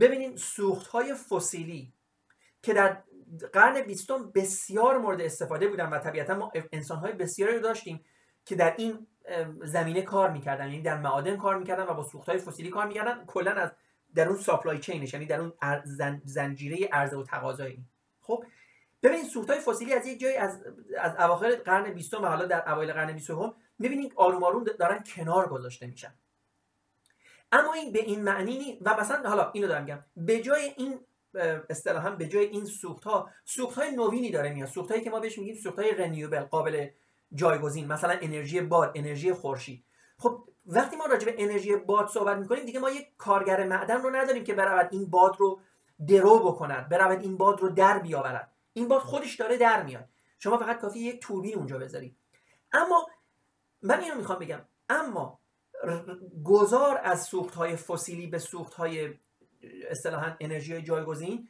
ببینید سوخت های فسیلی که در قرن بیستم بسیار مورد استفاده بودن و طبیعتا ما انسان های بسیاری رو داشتیم که در این زمینه کار می‌کردن. یعنی در معادن کار می‌کردن و با سوخت های فسیلی کار می‌کردن. کلا از در اون ساپلای چینش یعنی در اون زنجیره عرضه و تقاضایی خب ببینید سوخت های فسیلی از یک جایی از از اواخر قرن 20 و حالا در اوایل قرن 20 می‌بینید آروم آروم دارن کنار گذاشته میشن. اما این به این معنی نی و مثلا حالا اینو دارم میگم به جای این اصطلاحا به جای این سوخت ها سوخت های نوینی داره میاد. سوخت هایی که ما بهش میگیم سوخت های رنیوبل قابل جایگزین مثلا انرژی باد انرژی خورشید. خب وقتی ما راجع به انرژی باد صحبت می‌کنیم دیگه ما یک کارگر معدن رو نداریم که برود این باد رو درو بکند برود این باد رو در بیاورد این باد خودش داره در میاد. شما فقط کافی یک توربین اونجا بذارید. اما من اینو می‌خوام بگم. اما گذار از سوخت های فسیلی به سوخت های اصطلاحا انرژی جایگزین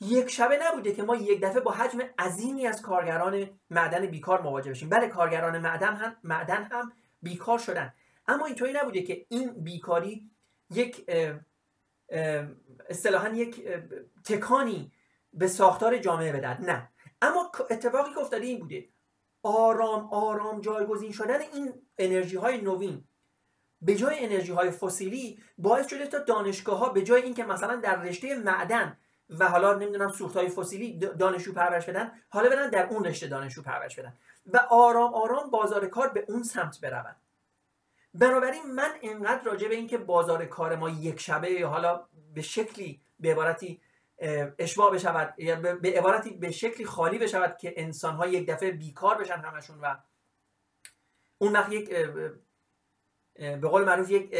یک شبه نبوده که ما یک دفعه با حجم عظیمی از کارگران معدن بیکار مواجه بشیم. بله کارگران معدن هم معدن هم بیکار شدن. اما اینطوری نبوده که این بیکاری یک اصطلاحا یک تکانی به ساختار جامعه بدهد. نه. اما اتفاقی که افتاده این بوده. آرام آرام جایگزین شدن این انرژی های نوین به جای انرژی های فسیلی باعث شده تا دانشگاه ها به جای اینکه مثلا در رشته معدن و حالا نمی‌دونم سوخت های فسیلی دانشجو پرورش بدن حالا برن در اون رشته دانشجو پرورش بدن. و آرام آرام بازار کار به اون سمت برود بنابراین من انقدر راجع به اینکه بازار کار ما یک شبه حالا به شکلی به عبارتی اشباع بشود یا به عبارتی به شکلی خالی بشود که انسان ها یک دفعه بیکار بشن همشون و اون وقت یک به قول معروف یک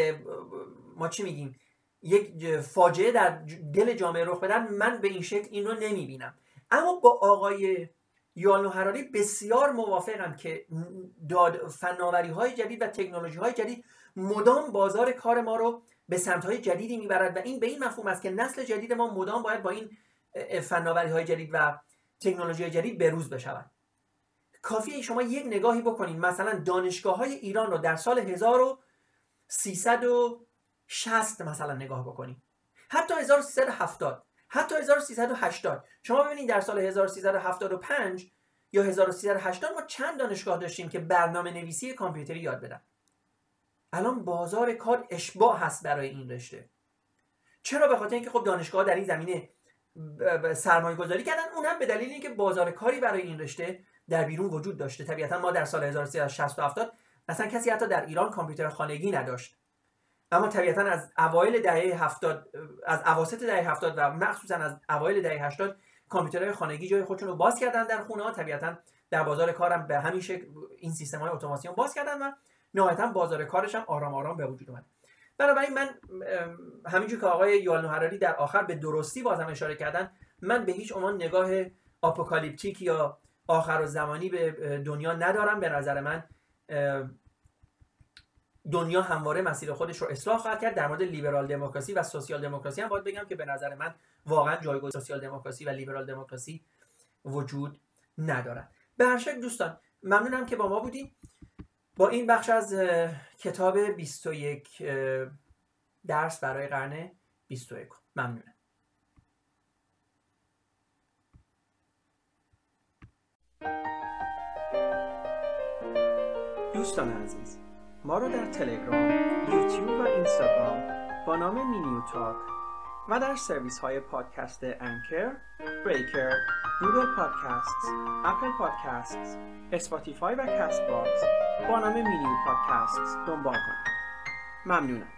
ما چی میگیم؟ یک فاجعه در دل جامعه رخ بدن من به این شکل این رو نمی‌بینم. اما با آقای یالنو هراری بسیار موافقم که داد فناوری های جدید و تکنولوژی های جدید مدام بازار کار ما رو به سمت های جدیدی می‌برد و این به این مفهوم است که نسل جدید ما مدام باید با این فناوری های جدید و تکنولوژی های جدید بروز بشود کافیه شما یک نگاهی بکنید مثلا دانشگاه های ایران رو در سال 1360 مثلا نگاه بکنید حتی 1370 حتی 1380 شما ببینید در سال 1375 یا 1380 ما چند دانشگاه داشتیم که برنامه نویسی کامپیوتری یاد بدن. الان بازار کار اشباع هست برای این رشته. چرا؟ به خاطر اینکه خب دانشگاه در این زمینه سرمایه گذاری کردن. اون هم به دلیل اینکه بازار کاری برای این رشته در بیرون وجود داشته. طبیعتا ما در سال 1360 و 70 مثلا کسی حتی در ایران کامپیوتر خانگی نداشت. اما طبیعتا از اوایل دهه 70 از اواسط دهه 70 و مخصوصا از اوایل دهه 80 کامپیوترهای خانگی جای خودشون رو باز کردن در خونه ها. طبیعتا در بازار کارم به همین شکل این سیستم های اتوماسیون باز کردن و نهایتا بازار کارش هم آرام آرام به وجود اومد. بنابراین من همینجور که آقای یووال هراری در آخر به درستی بازم اشاره کردن من به هیچ عنوان نگاه apocalyptic یا آخرالزمانی به دنیا ندارم. به نظر من دنیا همواره مسیر خودش رو اصلاح خواهد کرد. در مورد لیبرال دموکراسی و سوسیال دموکراسی هم باید بگم که به نظر من واقعا جایگاه سوسیال دموکراسی و لیبرال دموکراسی وجود ندارد. به هر شکل دوستان ممنونم که با ما بودیم با این بخش از کتاب 21 درس برای قرن 21 ممنونم. دوستان عزیز ما رو در تلگرام، یوتیوب و اینستاگرام با نام مینیو تاک و در سرویس های پادکست Anchor، Breaker، Google Podcast، Apple Podcast، Spotify و Castbox با نام مینیو پادکست دنبال کنید. ممنونم.